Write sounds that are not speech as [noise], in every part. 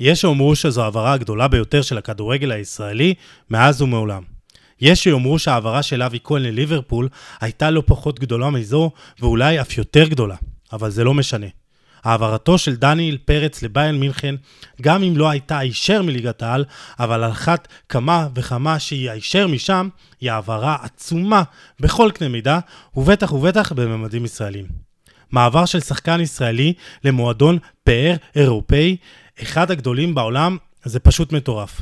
יש שיאמרו שזו העברה הגדולה ביותר של הכדורגל הישראלי מאז ומעולם. יש שיאמרו שההעברה של אבי כהן לליברפול הייתה לא פחות גדולה מזו, ואולי אף יותר גדולה, אבל זה לא משנה. העברתו של דניאל פרץ לביירן מינכן, גם אם לא הייתה הישר מליגת העל, אבל על אחת כמה וכמה שהיא הישר משם, היא העברה עצומה בכל קנה מידה, ובטח ובטח בממדים ישראלים. מעבר של שחקן ישראלי למועדון פאר אירופאי, אחד הגדולים בעולם, זה פשוט מטורף.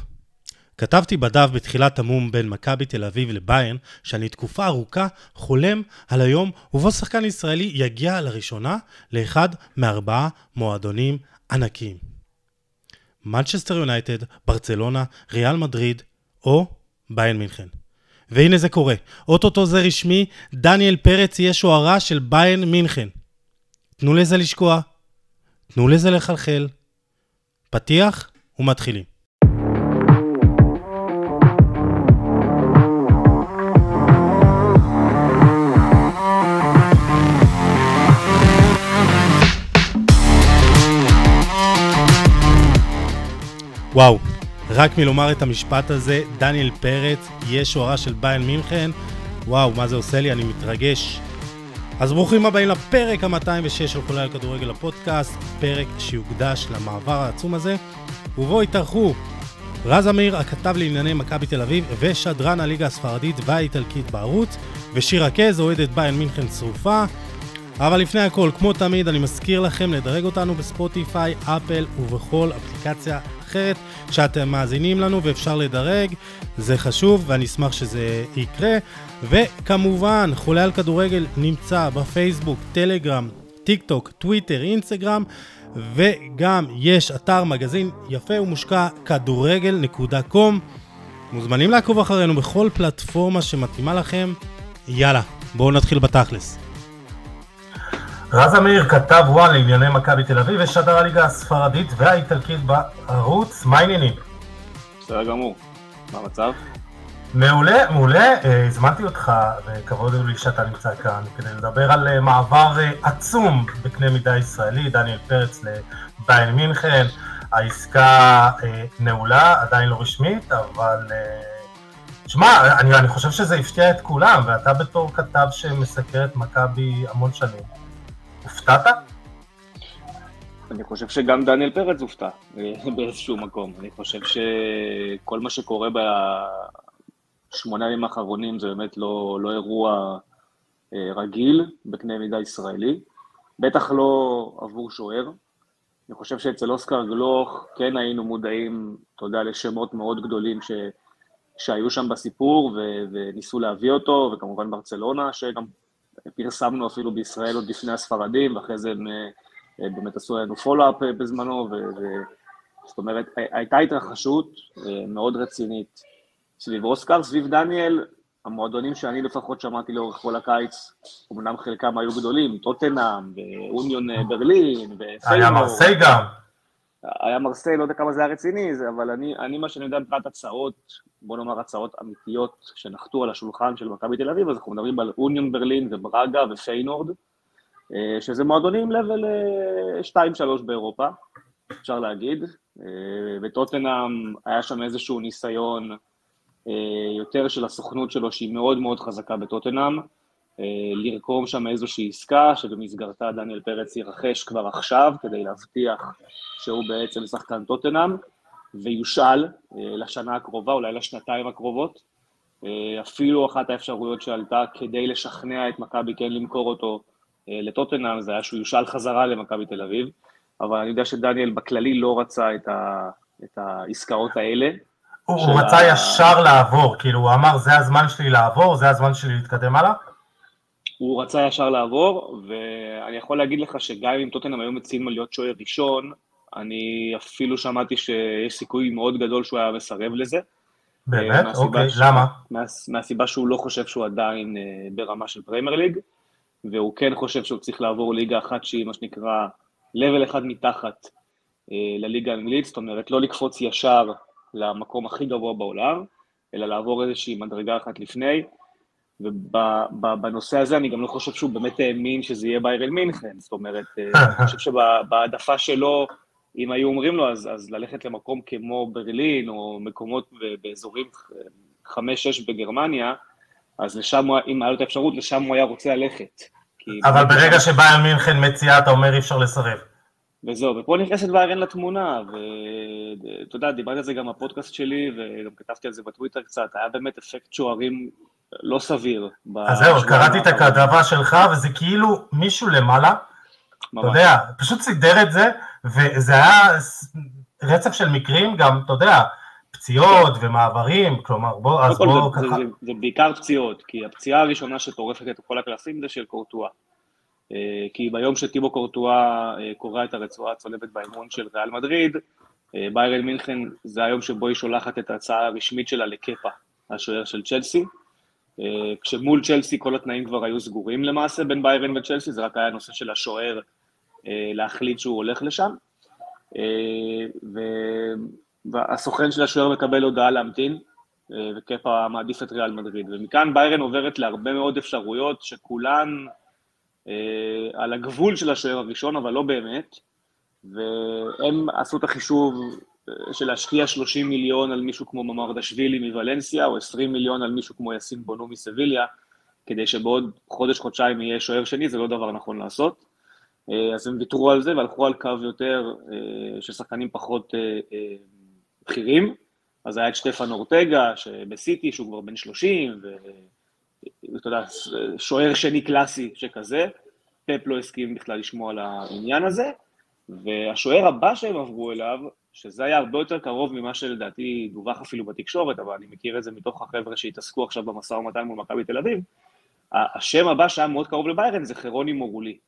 כתבתי בדף בתחילת המום בין מכבי תל אביב לביירן, שאני תקופה ארוכה חולם על היום ובו שחקן ישראלי יגיע לראשונה לאחד מארבעה מועדונים ענקיים. מנצ'סטר יונייטד, ברצלונה, ריאל מדריד או ביירן מינכן. והנה זה קורה, אוטוטו זה רשמי, דניאל פרץ יהיה שוערה של ביירן מינכן. תנו לזה לשקוע, תנו לזה לחלחל. פתיח ומתחילים. וואו, רק מלומר את המשפט הזה, דניאל פרץ יהיה שוערה של ביין מינכן. וואו, מה זה עושה לי? אני מתרגש. אז ברוכים הבאים לפרק ה-206 של חולה על כדורגל הפודקאסט, פרק שיוקדש למעבר העצום הזה, ובו התארחו רז אמיר, הכתב לענייני מכבי תל אביב, ושדרן הליגה הספרדית והאיטלקית בערוץ, ושיר רכז, אוהדת ביין מינכן שרופה. אבל לפני הכל, כמו תמיד, אני מזכיר לכם לדרג אותנו בספוטיפיי, אפל ובכל אפליקציה אחרת שאתם מאזינים לנו ואפשר לדרג, זה חשוב ואני אשמח שזה יקרה. וכמובן, חולה על כדורגל נמצא בפייסבוק, טלגרם, טיק טוק, טוויטר, אינסטגרם, וגם יש אתר מגזין יפה ומושקע, כדורגל.com. מוזמנים לעקוב אחרינו בכל פלטפורמה שמתאימה לכם. יאללה, בואו נתחיל בתכלס. רז אמיר כתב ONE לענייני מכבי תל אביב ושדר הליגה הספרדית והאיטלקית בערוץ, מה העניינים? בסדר גמור, מה המצב? מעולה, מעולה, אה, הזמנתי אותך, וכבוד לי שאתה נמצא כאן, כדי לדבר על אה, מעבר אה, עצום בקנה מידה ישראלי, דניאל פרץ לביין מינכן, העסקה נעולה, עדיין לא רשמית, אבל... שמע, אני, אני חושב שזה הפתיע את כולם, ואתה בתור כתב שמסקר את מכבי המון שנים, הופתעת? אני חושב שגם דניאל פרץ הופתע באיזשהו מקום. אני חושב שכל מה שקורה בשמונה ימים האחרונים זה באמת לא, לא אירוע אה, רגיל בקנה מידה ישראלי, בטח לא עבור שוער. אני חושב שאצל אוסקר גלוך כן היינו מודעים, אתה יודע, לשמות מאוד גדולים ש, שהיו שם בסיפור ו, וניסו להביא אותו, וכמובן ברצלונה, שגם פרסמנו אפילו בישראל עוד לפני הספרדים, ואחרי זה הם אה, באמת עשו לנו follow-up אה, בזמנו, ו... זאת אומרת, הייתה התרחשות אה, מאוד רצינית סביב אוסקר, סביב דניאל, המועדונים שאני לפחות שמעתי לאורך כל הקיץ, אמנם חלקם היו גדולים, טוטנאם, ואוניון ברלין, ופיינורד. היה מרסיי גם. היה מרסיי, לא יודע כמה זה היה רציני, אבל אני, אני מה שאני יודע מבחינת הצעות, בוא נאמר הצעות אמיתיות שנחתו על השולחן של מכבי תל אביב, אז אנחנו מדברים על אוניון ברלין ובראגה ופיינורד, אה, שזה מועדונים לבל 2-3 אה, באירופה, אפשר להגיד. בטוטנאם אה, היה שם איזשהו ניסיון יותר של הסוכנות שלו, שהיא מאוד מאוד חזקה בטוטנאם, לרקום שם איזושהי עסקה, שבמסגרתה דניאל פרץ ירכש כבר עכשיו, כדי להבטיח שהוא בעצם שחקן טוטנאם, ויושאל לשנה הקרובה, אולי לשנתיים הקרובות. אפילו אחת האפשרויות שעלתה כדי לשכנע את מכבי כן למכור אותו אה, לטוטנאם, זה היה שהוא יושאל חזרה למכבי תל אביב, אבל אני יודע שדניאל בכללי לא רצה את, ה, את העסקאות האלה. הוא, הוא רצה ה... ישר לעבור, כאילו הוא אמר זה הזמן שלי לעבור, זה הזמן שלי להתקדם הלאה? הוא רצה ישר לעבור, ואני יכול להגיד לך שגם אם טוטנאם היו מציעים להיות שוער ראשון, אני אפילו שמעתי שיש סיכוי מאוד גדול שהוא היה מסרב לזה. באמת? אה, אוקיי, ש... למה? מה, מהסיבה שהוא לא חושב שהוא עדיין אה, ברמה של פריימר ליג. והוא כן חושב שהוא צריך לעבור ליגה אחת שהיא מה שנקרא level אחד מתחת אה, לליגה האנגלית, זאת אומרת לא לקפוץ ישר למקום הכי גבוה בעולם, אלא לעבור איזושהי מדרגה אחת לפני, ובנושא הזה אני גם לא חושב שהוא באמת האמין שזה יהיה ביירל מינכן, זאת אומרת, אה, אני חושב שבהעדפה שלו אם היו אומרים לו, אז, אז ללכת למקום כמו ברלין, או מקומות באזורים 5-6 בגרמניה, אז לשם, אם היה לו את האפשרות, לשם הוא היה רוצה ללכת. אבל ברגע שביירן מינכן מציעה, אתה אומר אי אפשר לסרב. וזהו, ופה נכנסת ביירן לתמונה, ואתה יודע, דיברתי על זה גם בפודקאסט שלי, וגם כתבתי על זה בטוויטר קצת, היה באמת אפקט שוערים לא סביר. אז זהו, קראתי את הכתבה שלך, וזה כאילו מישהו למעלה, אתה יודע, פשוט סידר את זה, וזה היה רצף של מקרים, גם, אתה יודע, פציעות כן. ומעברים, כלומר, בוא, אז בוא ככה... זה, זה, זה בעיקר פציעות, כי הפציעה הראשונה שטורפת את כל הקלפים זה של קורטואה. אה, כי ביום שטיבו קורטואה אה, קורע את הרצועה הצולבת באימון של ריאל מדריד, אה, ביירן מינכן זה היום שבו היא שולחת את ההצעה הרשמית שלה לקפה, השוער של צ'לסי. כשמול צ'לסי כל התנאים כבר היו סגורים למעשה בין ביירן וצ'לסי, זה רק היה נושא של השוער להחליט שהוא הולך לשם. והסוכן של השוער מקבל הודעה להמתין, וקפה מעדיף את ריאל מדריד. ומכאן ביירן עוברת להרבה מאוד אפשרויות שכולן על הגבול של השוער הראשון, אבל לא באמת, והם עשו את החישוב אה, של להשקיע 30 מיליון על מישהו כמו ממרדשווילי מוולנסיה, או 20 מיליון על מישהו כמו יאסין בונו מסביליה, כדי שבעוד חודש-חודשיים יהיה שוער שני, זה לא דבר נכון לעשות. אה, אז הם ויתרו על זה והלכו על קו יותר של שחקנים פחות בכירים. אז היה את שטפן אורטגה, שבסיטי, שהוא כבר בן 30, ו... אתה יודע, שוער שני קלאסי שכזה, פפ לא הסכים בכלל לשמוע על העניין הזה, והשוער הבא שהם עברו אליו, שזה היה הרבה יותר קרוב ממה שלדעתי דווח אפילו בתקשורת, אבל אני מכיר את זה מתוך החבר'ה שהתעסקו עכשיו במשא ומתן מול מכבי תל אביב, השם הבא שהיה מאוד קרוב לביירן זה חרוני מורולי,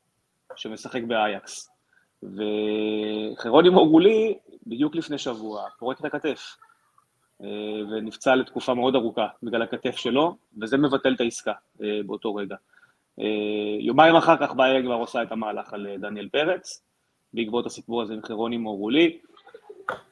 שמשחק באייקס. וחרוני מורולי, בדיוק לפני שבוע, פורק את הכתף. אה, ונפצע לתקופה מאוד ארוכה בגלל הכתף שלו, וזה מבטל את העסקה אה, באותו רגע. אה, יומיים אחר כך ביירן כבר עושה את המהלך על דניאל פרץ, בעקבות הסיפור הזה עם חירוני מורולי.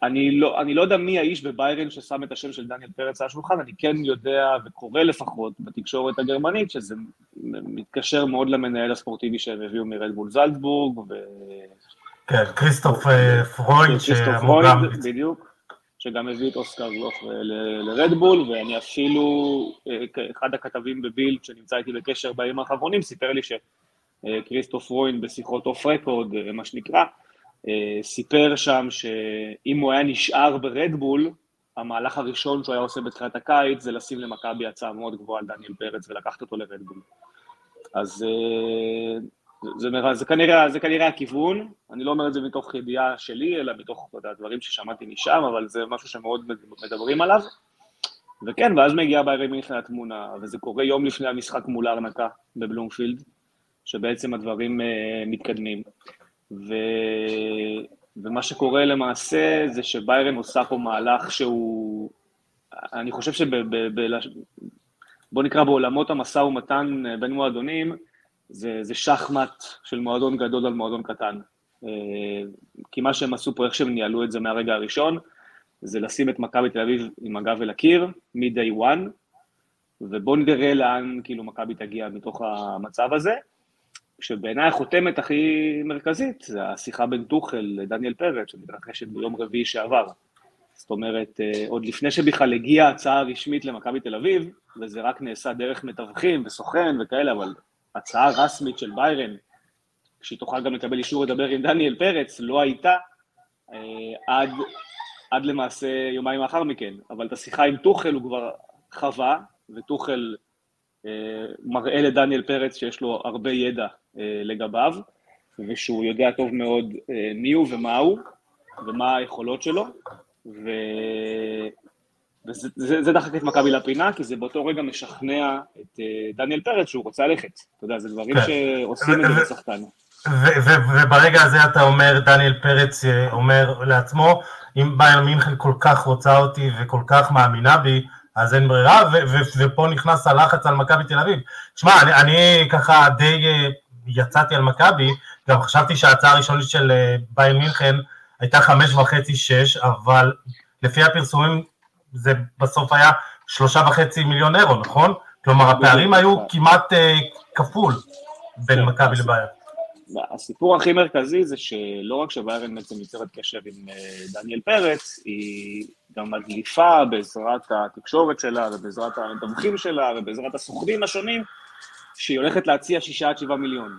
אני לא, אני לא יודע מי האיש בביירן ששם את השם של דניאל פרץ על השולחן, אני כן יודע וקורא לפחות בתקשורת הגרמנית שזה מתקשר מאוד למנהל הספורטיבי שהם הביאו מרד בול זלצבורג. ו... כן, כריסטוף פרוינד, כריסטוף פרוינד, בדיוק. שגם הביא את אוסקר גלוך לרדבול, ואני אפילו, אה, אחד הכתבים בבילד שנמצא איתי בקשר בימים האחרונים, סיפר לי שכריסטוף פרוינד בשיחות off record, אה, מה שנקרא, אה, סיפר שם שאם הוא היה נשאר ברדבול, המהלך הראשון שהוא היה עושה בתחילת הקיץ זה לשים למכבי הצעה מאוד גבוהה על דניאל פרץ ולקחת אותו לרדבול. אז זה, זה, זה, כנראה, זה כנראה הכיוון, אני לא אומר את זה מתוך ידיעה שלי, אלא מתוך יודע, דברים ששמעתי משם, אבל זה משהו שמאוד מדברים עליו. וכן, ואז מגיעה ביירי מינכן לתמונה, וזה קורה יום לפני המשחק מול ארנקה בבלומפילד, שבעצם הדברים uh, מתקדמים. ו... ומה שקורה למעשה זה שביירן עושה פה מהלך שהוא, אני חושב שב... ב... ב... בוא נקרא בעולמות המשא ומתן אה, בין מועדונים, זה, זה שחמט של מועדון גדול על מועדון קטן. אה, כי מה שהם עשו פה, איך שהם ניהלו את זה מהרגע הראשון, זה לשים את מכבי תל אביב עם הגב אל הקיר, מ-day one, ובואו נראה לאן כאילו מכבי תגיע מתוך המצב הזה. שבעיניי החותמת הכי מרכזית זה השיחה בין טוחל לדניאל פרץ, שמתרחשת ביום רביעי שעבר. זאת אומרת, אה, עוד לפני שבכלל הגיעה הצעה רשמית למכבי תל אביב, וזה רק נעשה דרך מתווכים וסוכן וכאלה, אבל הצעה רשמית של ביירן, שהיא תוכל גם לקבל אישור לדבר עם דניאל פרץ, לא הייתה אה, עד, עד למעשה יומיים לאחר מכן, אבל את השיחה עם טוחל הוא כבר חווה, וטוחל אה, מראה לדניאל פרץ שיש לו הרבה ידע אה, לגביו, ושהוא יודע טוב מאוד מי הוא ומה הוא, ומה היכולות שלו, ו... וזה דחק את מכבי לפינה, כי זה באותו רגע משכנע את אה, דניאל פרץ שהוא רוצה ללכת. אתה יודע, זה דברים כן. שעושים את זה בשחקן. וברגע הזה אתה אומר, דניאל פרץ אה, אומר לעצמו, אם בייר מינכן כל כך רוצה אותי וכל כך מאמינה בי, אז אין ברירה, ופה נכנס הלחץ על מכבי תל אביב. תשמע, אני, אני ככה די אה, יצאתי על מכבי, גם חשבתי שההצעה הראשונית של בייר מינכן הייתה חמש וחצי, שש, אבל לפי הפרסומים זה בסוף היה שלושה וחצי מיליון אירו, נכון? כלומר, הפערים היו כמעט uh, כפול בין כן, מכבי לבעיה. הסיפור הכי מרכזי זה שלא רק שביירן בעצם יוצרת קשר עם אה, דניאל פרץ, היא גם מדליפה בעזרת התקשורת שלה ובעזרת המתווכים שלה ובעזרת הסוכנים השונים, שהיא הולכת להציע שישה עד שבעה מיליון.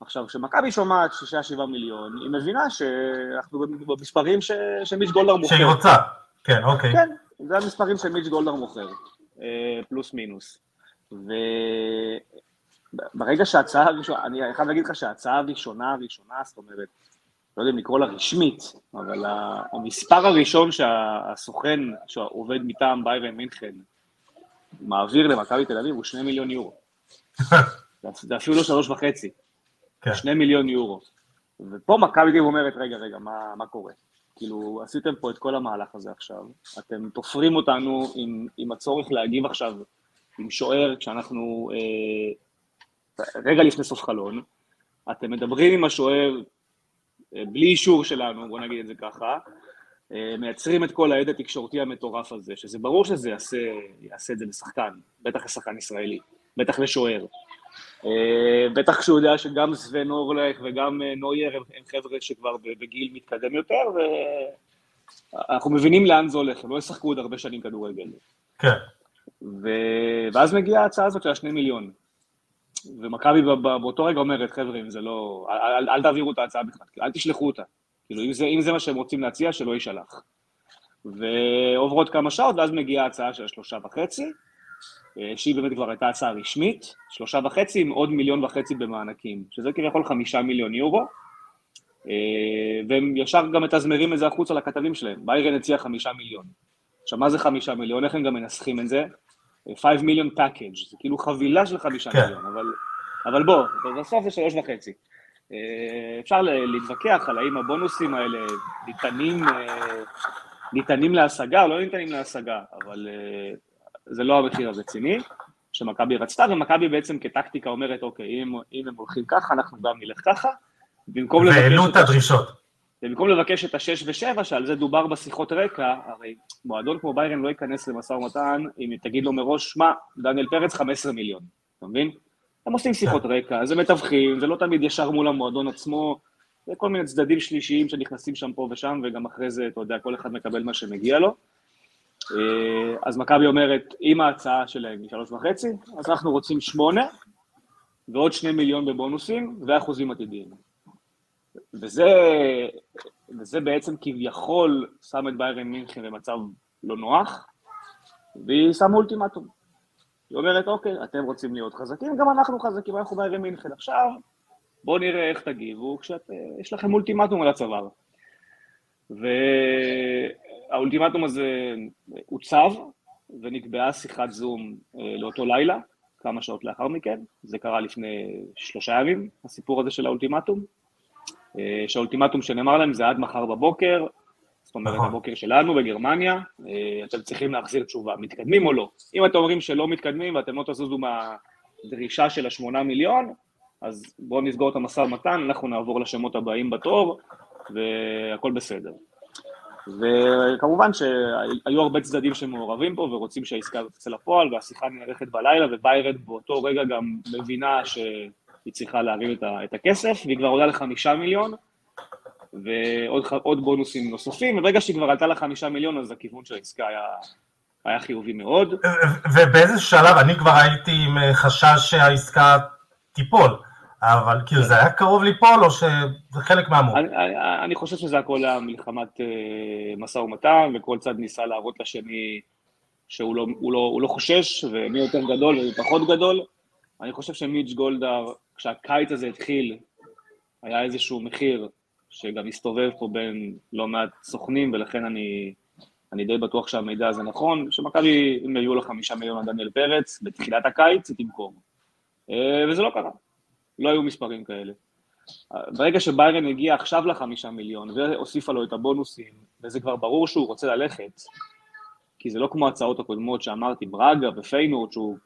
עכשיו, כשמכבי שומעת שישה שבעה מיליון, היא מבינה שאנחנו במספרים ש... שמיץ' גולדהר מוכר. שהיא רוצה, כן, אוקיי. כן, זה המספרים שמיץ' גולדהר מוכר, אה, פלוס מינוס. וברגע שההצעה הראשונה, אני חייב להגיד לך שההצעה הראשונה הראשונה, זאת אומרת, לא יודע אם לקרוא לה רשמית, אבל המספר הראשון שהסוכן שעובד מטעם ביירן מינכן מעביר למכבי תל אביב הוא שני מיליון יורו. [laughs] זה אפילו לא שלוש וחצי. כן. שני מיליון יורו. ופה מכבי תל אומרת, רגע, רגע, מה, מה קורה? כאילו, עשיתם פה את כל המהלך הזה עכשיו, אתם תופרים אותנו עם, עם הצורך להגיב עכשיו עם שוער כשאנחנו אה, רגע לפני סוף חלון, אתם מדברים עם השוער אה, בלי אישור שלנו, בוא נגיד את זה ככה, אה, מייצרים את כל העד התקשורתי המטורף הזה, שזה ברור שזה יעשה, יעשה את זה לשחקן, בטח לשחקן ישראלי, בטח לשוער. אה, בטח כשהוא יודע שגם סוון אורלך וגם אה, נוייר הם, הם חבר'ה שכבר בגיל מתקדם יותר, ואנחנו מבינים לאן זה הולך, הם לא ישחקו עוד הרבה שנים כדורגל. כן. ו... ואז מגיעה ההצעה הזאת של השני מיליון. ומכבי באותו רגע אומרת, חבר'ה, אם זה לא... אל, אל, אל תעבירו את ההצעה בכלל, אל תשלחו אותה. כאילו, אם זה, אם זה מה שהם רוצים להציע, שלא יישלח. ועוברות כמה שעות, ואז מגיעה ההצעה של השלושה וחצי, שהיא באמת כבר הייתה הצעה רשמית, שלושה וחצי עם עוד מיליון וחצי במענקים, שזה כביכול חמישה מיליון יורו, אה, והם ישר גם מתזמרים את זה החוצה לכתבים שלהם, ביירן הציע חמישה מיליון. עכשיו, מה זה חמישה מיליון? איך הם גם מנסחים את זה? 5 מיליון פאקג', זה כאילו חבילה של חמישה כן. מיליון, אבל, אבל בוא, בסוף זה שלוש וחצי. אה, אפשר להתווכח על האם הבונוסים האלה ניתנים, ניתנים להשגה או לא ניתנים להשגה, אבל זה לא המחיר הרציני שמכבי רצתה, ומכבי בעצם כטקטיקה אומרת, אוקיי, אם, אם הם הולכים ככה, אנחנו גם נלך ככה, במקום לבקש... והעלו את הדרישות. ובמקום לבקש את השש ושבע, שעל זה דובר בשיחות רקע, הרי מועדון כמו ביירן לא ייכנס למשא ומתן אם תגיד לו מראש, שמע, דניאל פרץ 15 מיליון, אתה מבין? הם עושים שיחות כן. רקע, זה מתווכים, זה לא תמיד ישר מול המועדון עצמו, זה כל מיני צדדים שלישיים שנכנסים שם פה ושם, וגם אחרי זה, אתה יודע, כל אחד מקבל מה שמגיע לו. אה, אז מכבי אומרת, אם ההצעה שלהם היא שלוש וחצי, אז אנחנו רוצים שמונה, ועוד שני מיליון בבונוסים, ואחוזים עתידיים. וזה, וזה בעצם כביכול שם את ביירן מינכן במצב לא נוח, והיא שמה אולטימטום. היא אומרת, אוקיי, אתם רוצים להיות חזקים, גם אנחנו חזקים, אנחנו ביירן מינכן. עכשיו, בואו נראה איך תגיבו כשיש לכם אולטימטום על הצוואר. והאולטימטום הזה הוצב, ונקבעה שיחת זום אה, לאותו לילה, כמה שעות לאחר מכן, זה קרה לפני שלושה ימים, הסיפור הזה של האולטימטום, אה, שהאולטימטום שנאמר להם זה עד מחר בבוקר, זאת אומרת נכון. הבוקר שלנו בגרמניה, אה, אתם צריכים להחזיר תשובה, מתקדמים או לא? אם אתם אומרים שלא מתקדמים ואתם לא תזוזו מהדרישה של השמונה מיליון, אז בואו נסגור את המשא ומתן, אנחנו נעבור לשמות הבאים בתור, והכל בסדר. וכמובן שהיו הרבה צדדים שמעורבים פה ורוצים שהעסקה הזאת תצא לפועל, והשיחה נערכת בלילה, וביירד באותו רגע גם מבינה שהיא צריכה להרים את הכסף, והיא כבר עולה לחמישה מיליון, ועוד בונוסים נוספים, וברגע שהיא כבר עלתה לחמישה מיליון, אז הכיוון של העסקה היה, היה חיובי מאוד. ובאיזה שלב, אני כבר הייתי עם חשש שהעסקה תיפול. אבל כאילו זה היה קרוב ליפול או שזה חלק מהמור? אני, אני, אני חושב שזה הכל היה מלחמת אה, משא ומתן וכל צד ניסה להראות לשני שהוא לא, הוא לא, הוא לא חושש ומי יותר גדול ומי פחות גדול. אני חושב שמיץ' גולדהר, כשהקיץ הזה התחיל, היה איזשהו מחיר שגם הסתובב פה בין לא מעט סוכנים ולכן אני, אני די בטוח שהמידע הזה נכון, שמכבי, אם היו לה חמישה מיליון על דניאל פרץ בתחילת הקיץ, היא תמכור. אה, וזה לא קרה. לא היו מספרים כאלה. ברגע שביירן הגיע עכשיו לחמישה מיליון והוסיפה לו את הבונוסים, וזה כבר ברור שהוא רוצה ללכת, כי זה לא כמו ההצעות הקודמות שאמרתי, ברגה ופיינורד, שהוא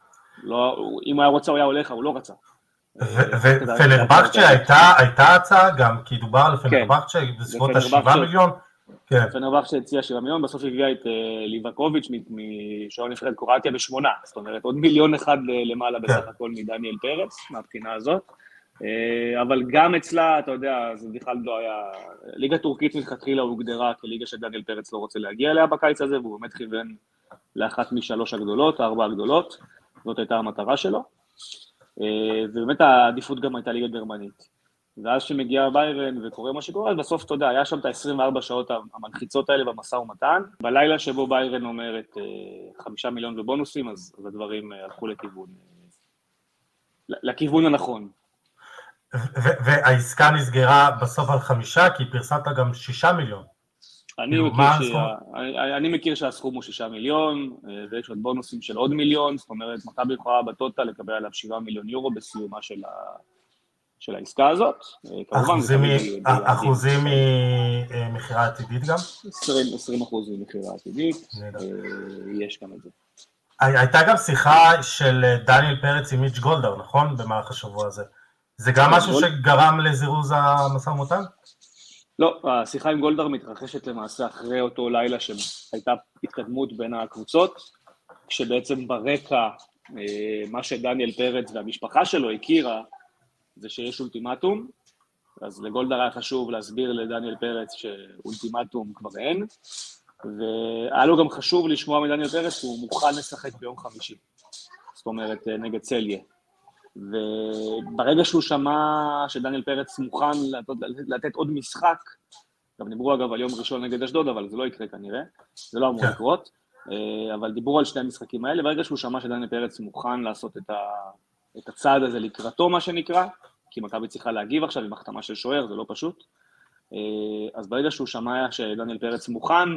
לא, אם הוא היה רוצה הוא היה הולך, הוא לא רצה. ופנרבכצ'ה הייתה הצעה גם, כי דובר על פנרבכצ'ה בסביבות השבעה מיליון. כן. פנרבכצ'ה הציע שבעה מיליון, בסוף הביאה את אה, ליבקוביץ' משעון נבחרת קרואטיה בשמונה, זאת אומרת עוד מיליון אחד למעלה כן. בסך הכל מדניאל פרץ, מהבחינה הזאת. אה, אבל גם אצלה, אתה יודע, זה בכלל לא היה... ליגה טורקית מלכתחילה הוגדרה כליגה שדניאל פרץ לא רוצה להגיע אליה בקיץ הזה, והוא באמת כיוון לאחת משלוש הגדולות, הארבע הגדולות, זאת הייתה המטרה שלו. אה, ובאמת העדיפות גם הייתה ליגה גרמנית. ואז כשמגיע ביירן וקורה מה שקורה, אז בסוף, אתה יודע, היה שם את ה-24 שעות המלחיצות האלה במשא ומתן. בלילה שבו ביירן אומרת אה, חמישה מיליון ובונוסים, אז הדברים הלכו לכיוון, לכיוון הנכון. והעסקה נסגרה בסוף על חמישה, כי פרסמת גם שישה מיליון. אני מכיר, ש... אני, אני מכיר שהסכום הוא שישה מיליון, אה, ויש עוד בונוסים של עוד מיליון, זאת אומרת, מכבי יכולה בטוטל לקבל עליו שבעה מיליון יורו בסיומה של, ה... של העסקה הזאת. אה, אחוזים, מ... אחוזים ממכירה עתידית גם? 20, 20 אחוז ממכירה עתידית, אה, יש גם את זה. הייתה גם שיחה של דניאל פרץ עם מיץ' גולדהר, נכון? במהלך השבוע הזה. זה גם משהו שגרם לזירוז המשא ומתן? לא, השיחה עם גולדהר מתרחשת למעשה אחרי אותו לילה שהייתה התקדמות בין הקבוצות, כשבעצם ברקע אה, מה שדניאל פרץ והמשפחה שלו הכירה זה שיש אולטימטום, אז לגולדהר היה חשוב להסביר לדניאל פרץ שאולטימטום כבר אין, והיה לו גם חשוב לשמוע מדניאל פרץ שהוא מוכן לשחק ביום חמישי, זאת אומרת אה, נגד צליה. וברגע שהוא שמע שדניאל פרץ מוכן לתת, לתת עוד משחק, גם דיברו אגב על יום ראשון נגד אשדוד, אבל זה לא יקרה כנראה, זה לא אמור כן. לקרות, אה, אבל דיברו על שני המשחקים האלה, ברגע שהוא שמע שדניאל פרץ מוכן לעשות את, ה, את הצעד הזה לקראתו, מה שנקרא, כי מכבי צריכה להגיב עכשיו עם החתמה של שוער, זה לא פשוט, אה, אז ברגע שהוא שמע שדניאל פרץ מוכן,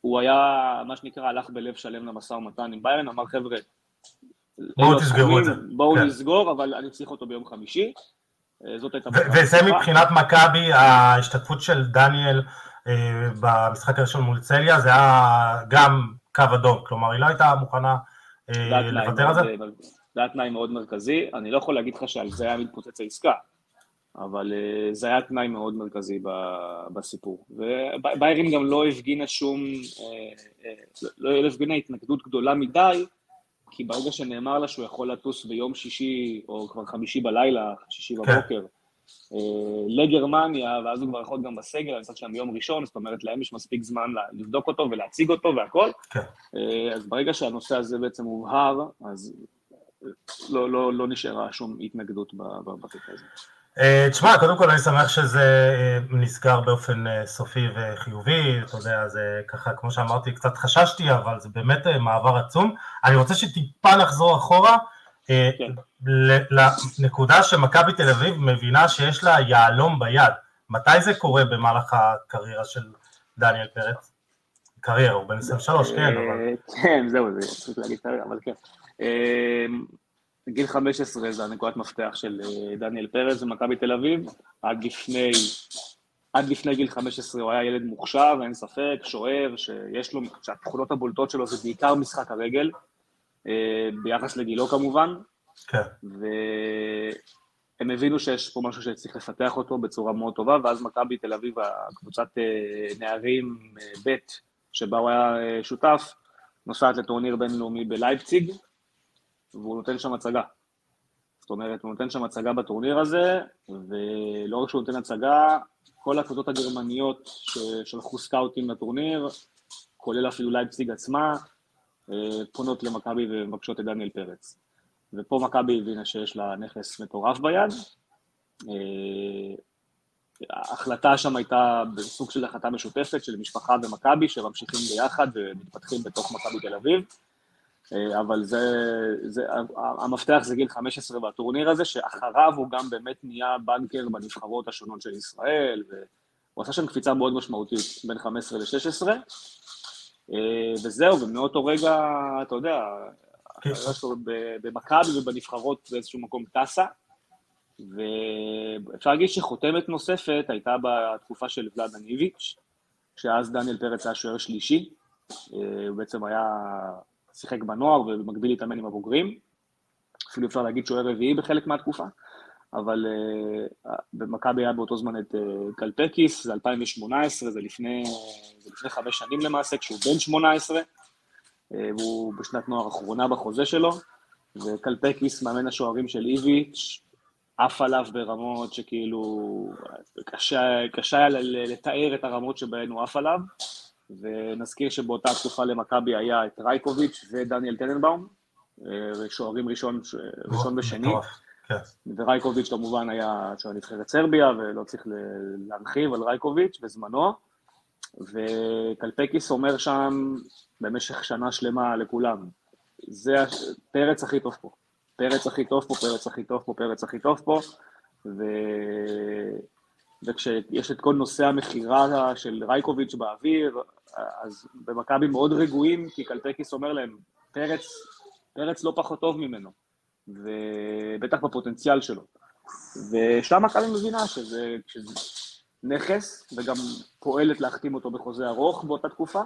הוא היה, מה שנקרא, הלך בלב שלם למשא ומתן עם ביירן, אמר חבר'ה, בואו תסגרו את זה. בואו כן. נסגור, אבל אני צריך אותו ביום חמישי. אה, זאת הייתה... וזה מבחינת מכבי, ההשתתפות של דניאל אה, במשחק הראשון מול צליה, זה היה גם קו אדום, כלומר, היא לא הייתה מוכנה אה, לוותר על זה? זה היה תנאי מאוד מרכזי, אני לא יכול להגיד לך שעל זה היה מתפוצץ העסקה, אבל זה היה תנאי מאוד מרכזי בסיפור. וביירין גם לא הפגינה שום, לא הפגינה התנגדות גדולה מדי, כי ברגע שנאמר לה שהוא יכול לטוס ביום שישי, או כבר חמישי בלילה, שישי כן. בבוקר, אה, לגרמניה, ואז הוא כבר יכול גם בסגל, אני חושב שם ביום ראשון, זאת אומרת, להם יש מספיק זמן לבדוק אותו ולהציג אותו והכל. כן. אה, אז ברגע שהנושא הזה בעצם הובהר, אז לא, לא, לא נשארה שום התנגדות בקטע הזה. אה, תשמע, קודם כל אני שמח שזה אה, נסגר באופן אה, סופי וחיובי, אתה יודע, זה ככה, כמו שאמרתי, קצת חששתי, אבל זה באמת מעבר עצום. אני רוצה שטיפה נחזור אחורה, כן. לנקודה שמכבי תל אביב מבינה שיש לה יהלום ביד. מתי זה קורה במהלך הקריירה של דניאל פרץ? קריירה, הוא בן 23, כן, אבל... כן, זהו, זה צריך להגיד קריירה, אבל כן. גיל 15 זה הנקודת מפתח של אה, דניאל פרז במכבי תל אביב, עד לפני, עד לפני גיל 15 הוא היה ילד מוכשר, אין ספק, שוער, שיש לו, שהתכונות הבולטות שלו זה בעיקר משחק הרגל, אה, ביחס לגילו כמובן, כן. והם הבינו שיש פה משהו שצריך לפתח אותו בצורה מאוד טובה, ואז מכבי תל אביב, הקבוצת אה, נערים ב', שבה הוא היה שותף, נוסעת לטורניר בינלאומי בלייפציג, והוא נותן שם הצגה. זאת אומרת, הוא נותן שם הצגה בטורניר הזה, ולא רק שהוא נותן הצגה, כל הקבוצות הגרמניות ששלחו סקאוטים לטורניר, כולל אפילו לייפציג עצמה, אה, פונות למכבי ומבקשות את דניאל פרץ. ופה מכבי הבינה שיש לה נכס מטורף ביד. אה, ההחלטה שם הייתה בסוג של החלטה משותפת של משפחה ומכבי, שממשיכים ביחד ומתפתחים בתוך מכבי תל אביב. אה, אבל זה, זה, המפתח זה גיל 15 בטורניר הזה, שאחריו הוא גם באמת נהיה בנקר בנבחרות השונות של ישראל, והוא עשה שם קפיצה מאוד משמעותית בין 15 ל-16, אה, וזהו, ומאותו רגע, אתה יודע, כן. הקריירה שלו במכבי ובנבחרות באיזשהו מקום טסה, ואפשר להגיד שחותמת נוספת הייתה בתקופה של ולאדה ניביץ', שאז דניאל פרץ היה שוער שלישי, אה, הוא בעצם היה שיחק בנוער ובמקביל להתאמן עם הבוגרים. אפילו אפשר להגיד שהוא היה רביעי בחלק מהתקופה, אבל uh, במכבי היה באותו זמן את uh, זה 2018, זה לפני, זה לפני חמש שנים למעשה, כשהוא בן 18, uh, והוא בשנת נוער אחרונה בחוזה שלו, וקלפקיס, מאמן השוערים של איביץ', עף עליו ברמות שכאילו, קשה, קשה היה לתאר את הרמות שבהן הוא עף עליו, ונזכיר שבאותה תקופה למכבי היה את רייקוביץ' ודניאל טננבאום, שוערים ראשון, ראשון ושני. כן. ורייקוביץ' כמובן היה שוער נבחרת סרביה, ולא צריך להרחיב על רייקוביץ' בזמנו. וקלפקיס אומר שם במשך שנה שלמה לכולם, זה פרץ הכי טוב פה. פרץ הכי טוב פה, פרץ הכי טוב פה, פרץ הכי טוב פה, ו... וכשיש את כל נושא המכירה של רייקוביץ' באוויר, אז במכבי מאוד רגועים, כי קלפקיס אומר להם, פרץ, פרץ לא פחות טוב ממנו, ובטח בפוטנציאל שלו. ושם מכבי מבינה שזה, שזה נכס, וגם פועלת להחתים אותו בחוזה ארוך באותה תקופה,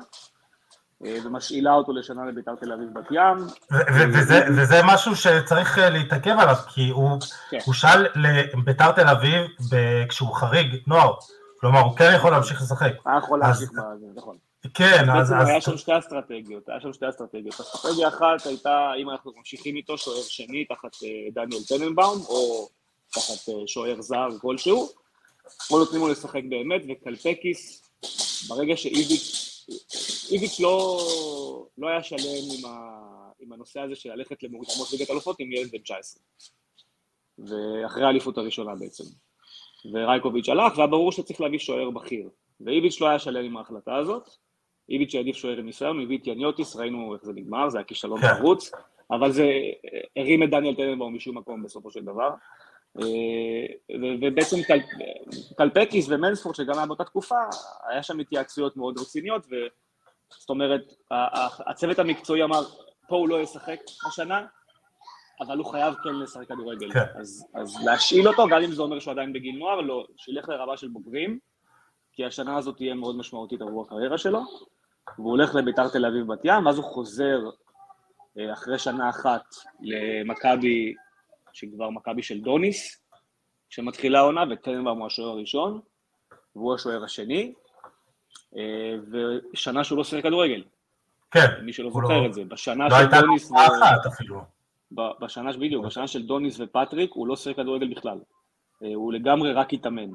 אה, ומשאילה אותו לשנה לביתר תל אביב בת ים. וזה, וזה משהו שצריך אה, להתעכב עליו, כי הוא, כן. הוא שאל לביתר תל אביב כשהוא חריג נוער, כלומר הוא כן יכול להמשיך לשחק. היה יכול להמשיך נכון. כן, אז... בעצם היה שם שתי אסטרטגיות, היה שם שתי אסטרטגיות. אסטרטגיה אחת הייתה, אם אנחנו ממשיכים איתו, שוער שני תחת אה, דניאל טננבאום, או תחת שוער זר כלשהו, או נותנים לו לשחק באמת, וקלפקיס, ברגע שאיביץ' איביץ' לא, לא היה שלם עם, ה, עם הנושא הזה של ללכת למוקדמות ליגת אלופות עם ילד בן 19. ואחרי האליפות הראשונה בעצם. ורייקוביץ' הלך, והיה ברור שצריך להביא שוער בכיר. ואיביץ' לא היה שלם עם ההחלטה הזאת. איביץ' העדיף שוער עם ניסיון, הביא את יניוטיס, ראינו איך זה נגמר, זה היה כישלון חרוץ, כן. אבל זה הרים את דניאל טננבאום משום מקום בסופו של דבר. אה, ובעצם קלפקיס ומנספורד, שגם היה באותה תקופה, היה שם התייעצויות מאוד רציניות, זאת אומרת, הצוות המקצועי אמר, פה הוא לא ישחק השנה, אבל הוא חייב כן לשחק כדורגל. כן. אז, אז להשאיל אותו, גם אם זה אומר שהוא עדיין בגיל נוער, לא, שילך לרבה של בוגרים, כי השנה הזאת תהיה מאוד משמעותית עבור הקריירה שלו, והוא הולך לביתר תל אביב בת ים, ואז הוא חוזר אה, אחרי שנה אחת למכבי שכבר מכבי של דוניס, שמתחילה העונה, וטננבאום הוא השוער הראשון, והוא השוער השני, אה, ושנה שהוא לא שיחק כדורגל. כן. מי שלא זוכר לא... את זה. בשנה לא של דוניס... לא הייתה אחת אפילו. בשנה, בדיוק, בשנה של דוניס ופטריק, הוא לא שיחק כדורגל בכלל. אה, הוא לגמרי רק התאמן.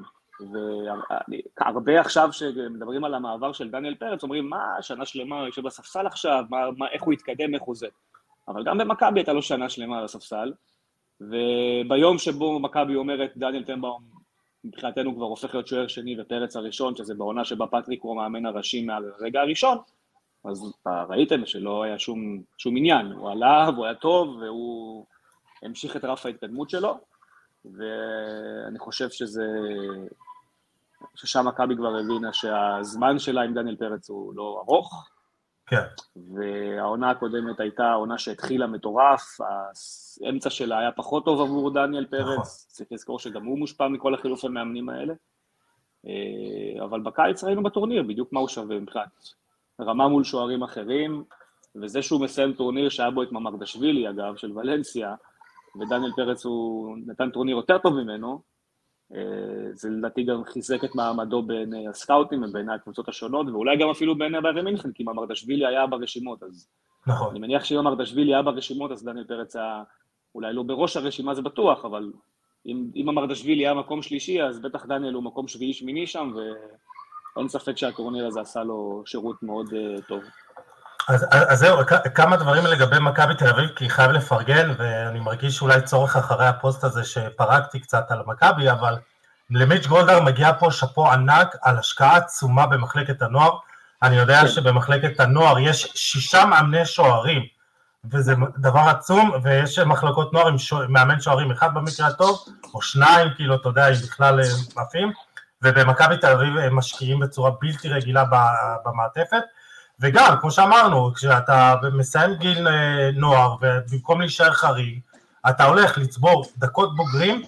והרבה עכשיו שמדברים על המעבר של דניאל פרץ, אומרים, מה, שנה שלמה הוא יושב בספסל עכשיו, מה, מה, איך הוא יתקדם, איך הוא זה. אבל גם במכבי הייתה לו שנה שלמה על הספסל, וביום שבו מכבי אומרת, דניאל טנבאום מבחינתנו כבר הופך להיות שוער שני ופרץ הראשון, שזה בעונה שבה פטריק הוא המאמן הראשי מהרגע הראשון, אז ראיתם שלא היה שום, שום עניין, הוא עלה והוא היה טוב והוא המשיך את רף ההתקדמות שלו, ואני חושב שזה... ששם מכבי כבר הבינה שהזמן שלה עם דניאל פרץ הוא לא ארוך, כן. והעונה הקודמת הייתה עונה שהתחילה מטורף, האמצע שלה היה פחות טוב עבור דניאל פרץ, נכון. צריך לזכור שגם הוא מושפע מכל החילופי המאמנים האלה. אה, אבל בקיץ ראינו בטורניר בדיוק מה הוא שווה מבחינת רמה מול שוערים אחרים, וזה שהוא מסיים טורניר שהיה בו את ממרדשווילי אגב, של ולנסיה, ודניאל פרץ הוא נתן טורניר יותר טוב ממנו, זה לדעתי גם חיזק את מעמדו בין הסקאוטים ובין הקבוצות השונות, ואולי גם אפילו בין ביירי מינכן, כי ממרדשווילי היה ברשימות, אז... נכון. אני מניח שאם ממרדשווילי היה ברשימות, אז דניאל פרץ היה אולי לא בראש הרשימה, זה בטוח, אבל אם, אם ממרדשווילי היה מקום שלישי, אז בטח דניאל הוא מקום שביעי-שמיני שם, ואין ספק שהטורניר הזה עשה לו שירות מאוד uh, טוב. אז, אז זהו, כמה דברים לגבי מכבי תל אביב, כי חייב לפרגן, ואני מרגיש אולי צורך אחרי הפוסט הזה שפרקתי קצת על מכבי, אבל למיץ' גולדהר מגיע פה שאפו ענק על השקעה עצומה במחלקת הנוער. אני יודע כן. שבמחלקת הנוער יש שישה מאמני שוערים, וזה דבר עצום, ויש מחלקות נוער עם שוע, מאמן שוערים אחד במקרה הטוב, או שניים, כאילו, אתה יודע, אם בכלל עפים, ובמכבי תל אביב הם משקיעים בצורה בלתי רגילה במעטפת. וגם, כמו שאמרנו, כשאתה מסיים גיל אה, נוער, ובמקום להישאר חריג, אתה הולך לצבור דקות בוגרים,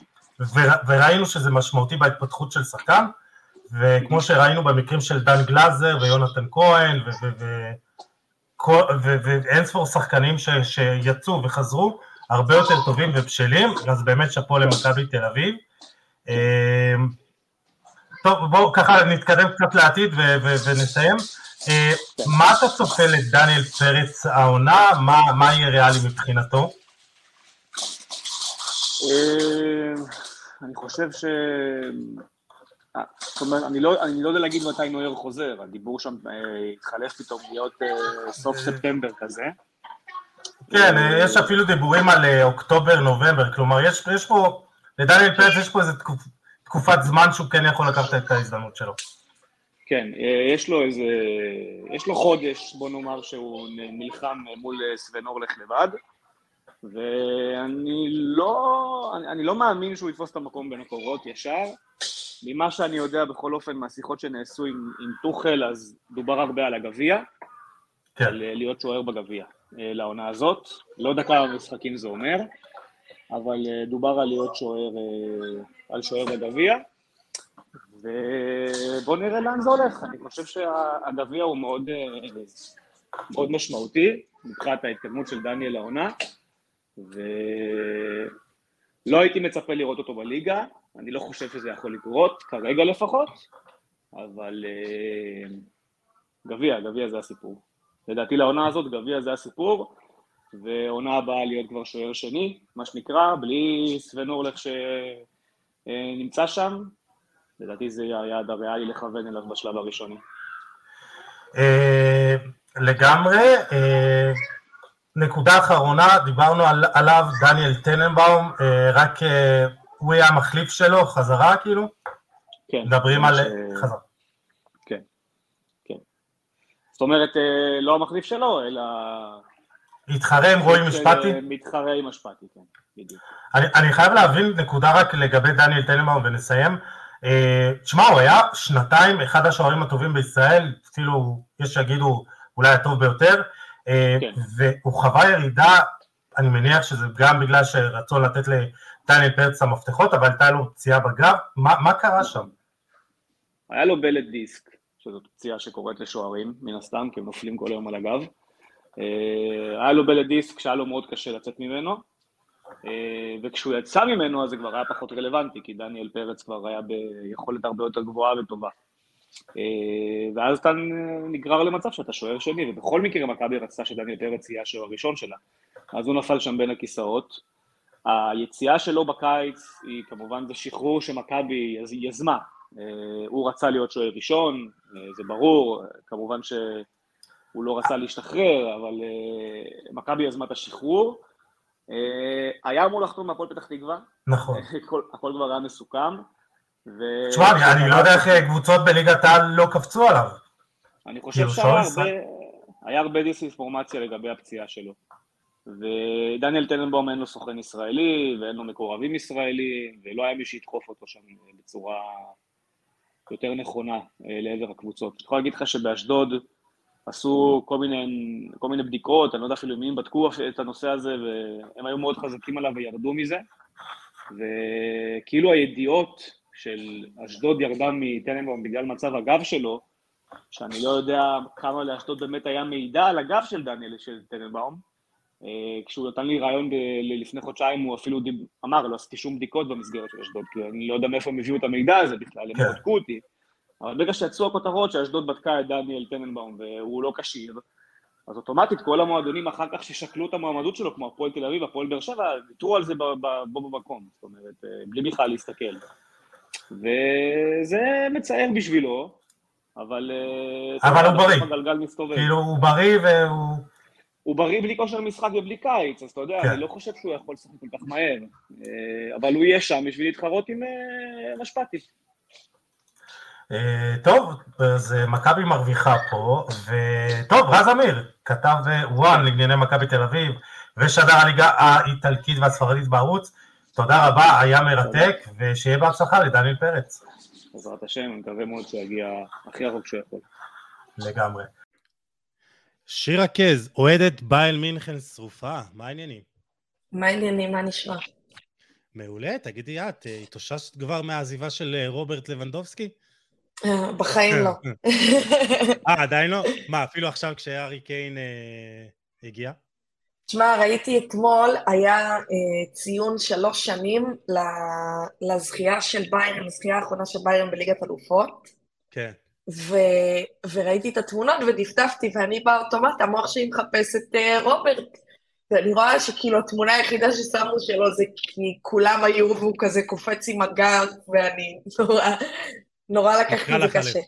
וראינו שזה משמעותי בהתפתחות של שחקן, וכמו שראינו במקרים של דן גלאזר ויונתן כהן, ואין ספור שחקנים שיצאו וחזרו, הרבה יותר טובים ובשלים, אז באמת שאפו למכבי תל אביב. אה, טוב, בואו ככה נתקדם קצת לעתיד ונסיים. אה, מה אתה צופה לדניאל פרץ העונה? מה יהיה ריאלי מבחינתו? אה, אני חושב ש... אה, זאת אומרת, אני לא, אני לא יודע להגיד מתי נויר חוזר, הדיבור שם התחלף פתאום להיות סוף ספטמבר כזה. כן, יש אפילו דיבורים על אוקטובר-נובמבר, כלומר, יש, יש פה, לדניאל פרץ יש פה איזה תקופ, תקופת זמן שהוא כן יכול לקחת את ההזדמנות שלו. כן, יש לו איזה, יש לו חודש, בוא נאמר שהוא נלחם מול סבן אורלך לבד, ואני לא, אני, אני לא מאמין שהוא יתפוס את המקום בין הקורות ישר. ממה שאני יודע בכל אופן מהשיחות שנעשו עם, עם טוחל, אז דובר הרבה על הגביע, כן. על אה, להיות שוער בגביע אה, לעונה הזאת. לא יודע כמה משחקים זה אומר, אבל אה, דובר על להיות שוער, על שוער בגביע. ובואו נראה לאן זה הולך. אני חושב שהגביע הוא מאוד, מאוד משמעותי מבחינת ההתקדמות של דניאל לעונה, ולא הייתי מצפה לראות אותו בליגה, אני לא חושב שזה יכול לקרות, כרגע לפחות, אבל אה, גביע, גביע זה הסיפור. לדעתי לעונה הזאת גביע זה הסיפור, ועונה הבאה להיות כבר שוער שני, מה שנקרא, בלי סבן אורלך שנמצא שם, לדעתי זה יהיה היעד הריאלי לכוון אליו בשלב הראשוני. אה, לגמרי. אה, נקודה אחרונה, דיברנו עליו, דניאל טננבאום, רק הוא יהיה המחליף שלו, חזרה כאילו? כן. מדברים על... ש... חזרה. כן, כן. זאת אומרת, אה, לא המחליף שלו, אלא... להתחרה עם רועי משפטי? מתחרה עם משפטי, כן, בדיוק. אני, אני חייב להבין נקודה רק לגבי דניאל טננבאום ונסיים. אה, תשמע, הוא היה שנתיים אחד השוערים הטובים בישראל, אפילו יש שיגידו אולי הטוב ביותר, אה, כן. והוא חווה ירידה, אני מניח שזה גם בגלל שרצו לתת דניאל פרץ המפתחות, אבל הייתה לו פציעה בגב, מה, מה קרה שם? היה לו בלט דיסק, שזאת פציעה שקורית לשוערים, מן הסתם, כי הם נופלים כל היום על הגב. אה, היה לו בלט דיסק שהיה לו מאוד קשה לצאת ממנו, אה, וכשהוא יצא ממנו אז זה כבר היה פחות רלוונטי, כי דניאל פרץ כבר היה ביכולת הרבה יותר גבוהה וטובה. אה, ואז אתה נגרר למצב שאתה שוער שני, ובכל מקרה מכבי רצתה שדניאל פרץ יהיה השוער הראשון שלה. אז הוא נפל שם בין הכיסאות, היציאה שלו בקיץ היא כמובן זה שחרור שמכבי יזמה. אה, הוא רצה להיות שוער ראשון, אה, זה ברור, כמובן שהוא לא רצה להשתחרר, אבל אה, מכבי יזמה את השחרור. היה אמור לחתום מהפועל פתח תקווה. נכון. [laughs] הכל כבר היה מסוכם. תשמע, אני לא יודע איך קבוצות בליגת העל לא קפצו עליו. אני חושב שהיה הרבה דיסאינפורמציה לגבי הפציעה שלו. ודניאל טננבאום אין לו סוכן ישראלי, ואין לו מקורבים ישראלים, ולא היה מי שידחוף אותו שם בצורה יותר נכונה אה, לעבר הקבוצות. אני יכול להגיד לך שבאשדוד עשו כל מיני, כל מיני בדיקות, אני לא יודע אפילו מי בדקו את הנושא הזה, והם היו מאוד חזקים עליו וירדו מזה, וכאילו הידיעות של אשדוד ירדה מטננבאום בגלל מצב הגב שלו, שאני לא יודע כמה לאשדוד באמת היה מידע על הגב של דניאל, של טננבאום, אה, כשהוא נתן לי רעיון ב- לפני חודשיים, הוא אפילו דיב... אמר, לא עשיתי שום בדיקות במסגרת של אשדוד, כי אני לא יודע מאיפה הם הביאו את המידע הזה בכלל, הם כן. בדקו אותי. אבל ברגע שיצאו הכותרות שאשדוד בדקה את דניאל טננבאום והוא לא כשיר, אז אוטומטית כל המועדונים אחר כך ששקלו את המועמדות שלו, כמו הפועל תל אביב, הפועל באר שבע, ויתרו על זה בו במקום, זאת אומרת, אה, בלי בכלל להסתכל. וזה מצער בשבילו, אבל... אה, אבל הוא בריא. כאילו, הוא בריא והוא... הוא בריא בלי כושר משחק ובלי קיץ, אז אתה יודע, כן. אני לא חושב שהוא יכול לשחק כל כך מהר, אה, אבל הוא יהיה שם בשביל להתחרות עם משפטי. אה, טוב, אז מכבי מרוויחה פה, וטוב, רז אמיר כתב וואן לענייני מכבי תל אביב, ושדר הליגה האיטלקית והספרדית בערוץ. תודה רבה, היה מרתק, ושיהיה בהצלחה לדניאל פרץ. בעזרת השם, אני מקווה מאוד שיגיע הכי רחוק שהוא יכול. לגמרי. שירה קז, אוהדת בייל מינכן שרופה, מה העניינים? מה העניינים, מה נשמע? מעולה, תגידי את, אה, התאוששת כבר מהעזיבה של אה, רוברט לבנדובסקי? אה, בחיים לא. [laughs] אה, עדיין לא? מה, אפילו עכשיו כשארי קיין אה, הגיע? תשמע, ראיתי אתמול, היה אה, ציון שלוש שנים לזכייה של ביירן, לזכייה האחרונה של ביירן בליגת אלופות. כן. ו... וראיתי את התמונות ודפדפתי, ואני באוטומט, המוח שלי מחפש את uh, רוברט. ואני רואה שכאילו התמונה היחידה ששמו שלו זה כי כולם היו והוא כזה קופץ עם הגר, ואני נורא, נורא לקח לי זה קשה.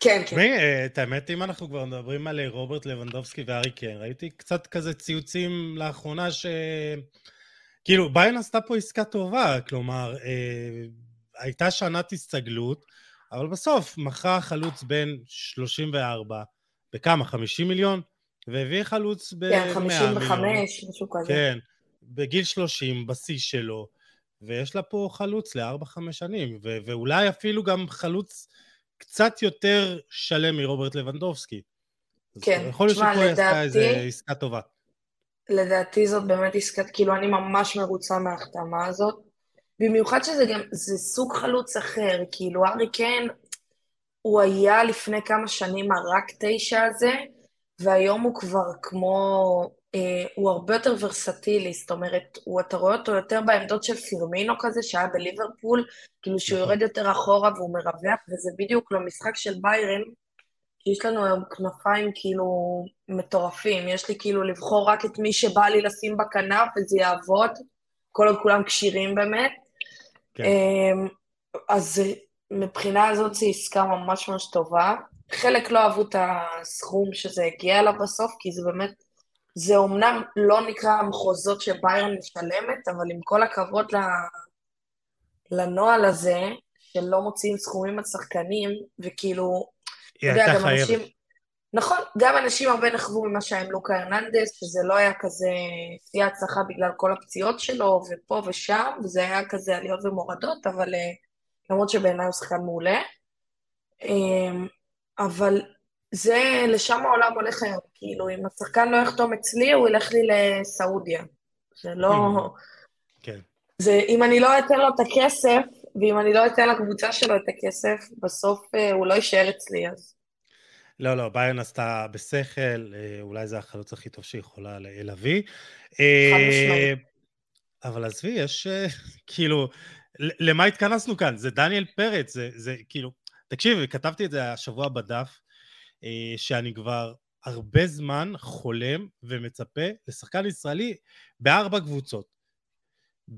כן, כן. תשמעי, אה, את האמת, אם אנחנו כבר מדברים על אה, רוברט לבנדובסקי וארי קיין, ראיתי קצת כזה ציוצים לאחרונה ש... כאילו, ביין עשתה פה עסקה טובה, כלומר, אה, הייתה שנת הסתגלות, אבל בסוף מכרה חלוץ בין 34, בכמה? 50 מיליון? והביא חלוץ ב-100 כן, 55, משהו כזה. כן, בגיל 30, בשיא שלו, ויש לה פה חלוץ ל-4-5 שנים, ו- ואולי אפילו גם חלוץ קצת יותר שלם מרוברט לבנדובסקי. כן, יכול להיות שפה היא עשתה איזה עסקה טובה. לדעתי זאת באמת עסקת, כאילו אני ממש מרוצה מההחתמה הזאת. במיוחד שזה גם, זה סוג חלוץ אחר, כאילו ארי קיין, הוא היה לפני כמה שנים הרק תשע הזה, והיום הוא כבר כמו, הוא הרבה יותר ורסטילי, זאת אומרת, הוא, אתה רואה אותו יותר בעמדות של פירמינו כזה, שהיה בליברפול, כאילו שהוא נכון. יורד יותר אחורה והוא מרווח, וזה בדיוק למשחק של ביירן, יש לנו היום כנפיים כאילו מטורפים, יש לי כאילו לבחור רק את מי שבא לי לשים בכנף וזה יעבוד, כל עוד כולם כשירים באמת. כן. אמ, אז מבחינה הזאת זו עסקה ממש ממש טובה. חלק לא אהבו את הסכום שזה הגיע אליו בסוף, כי זה באמת, זה אומנם לא נקרא המחוזות שביירן משלמת, אבל עם כל הכבוד לנוהל הזה, שלא מוציאים סכומים על שחקנים, וכאילו, היא אתה יודע, הייתה גם חייבת. אנשים... נכון, גם אנשים הרבה נחוו ממה שהיה עם לוקה הרננדס, שזה לא היה כזה שיא הצלחה בגלל כל הפציעות שלו, ופה ושם, וזה היה כזה עליות ומורדות, אבל אה, למרות שבעיניי הוא שחקן מעולה. אמ, אבל זה, לשם העולם הולך היום, כאילו, אם השחקן לא יחתום אצלי, הוא ילך לי לסעודיה. זה לא... כן. זה, אם אני לא אתן לו את הכסף, ואם אני לא אתן לקבוצה שלו את הכסף, בסוף אה, הוא לא יישאר אצלי, אז... לא, לא, ביירן עשתה בשכל, אה, אולי זה החלוץ הכי טוב שהיא יכולה להביא. אה, משמעית. אבל עזבי, יש אה, [laughs] כאילו, למה התכנסנו כאן? זה דניאל פרץ, זה, זה כאילו, תקשיב, כתבתי את זה השבוע בדף, שאני כבר הרבה זמן חולם ומצפה לשחקן ישראלי בארבע קבוצות.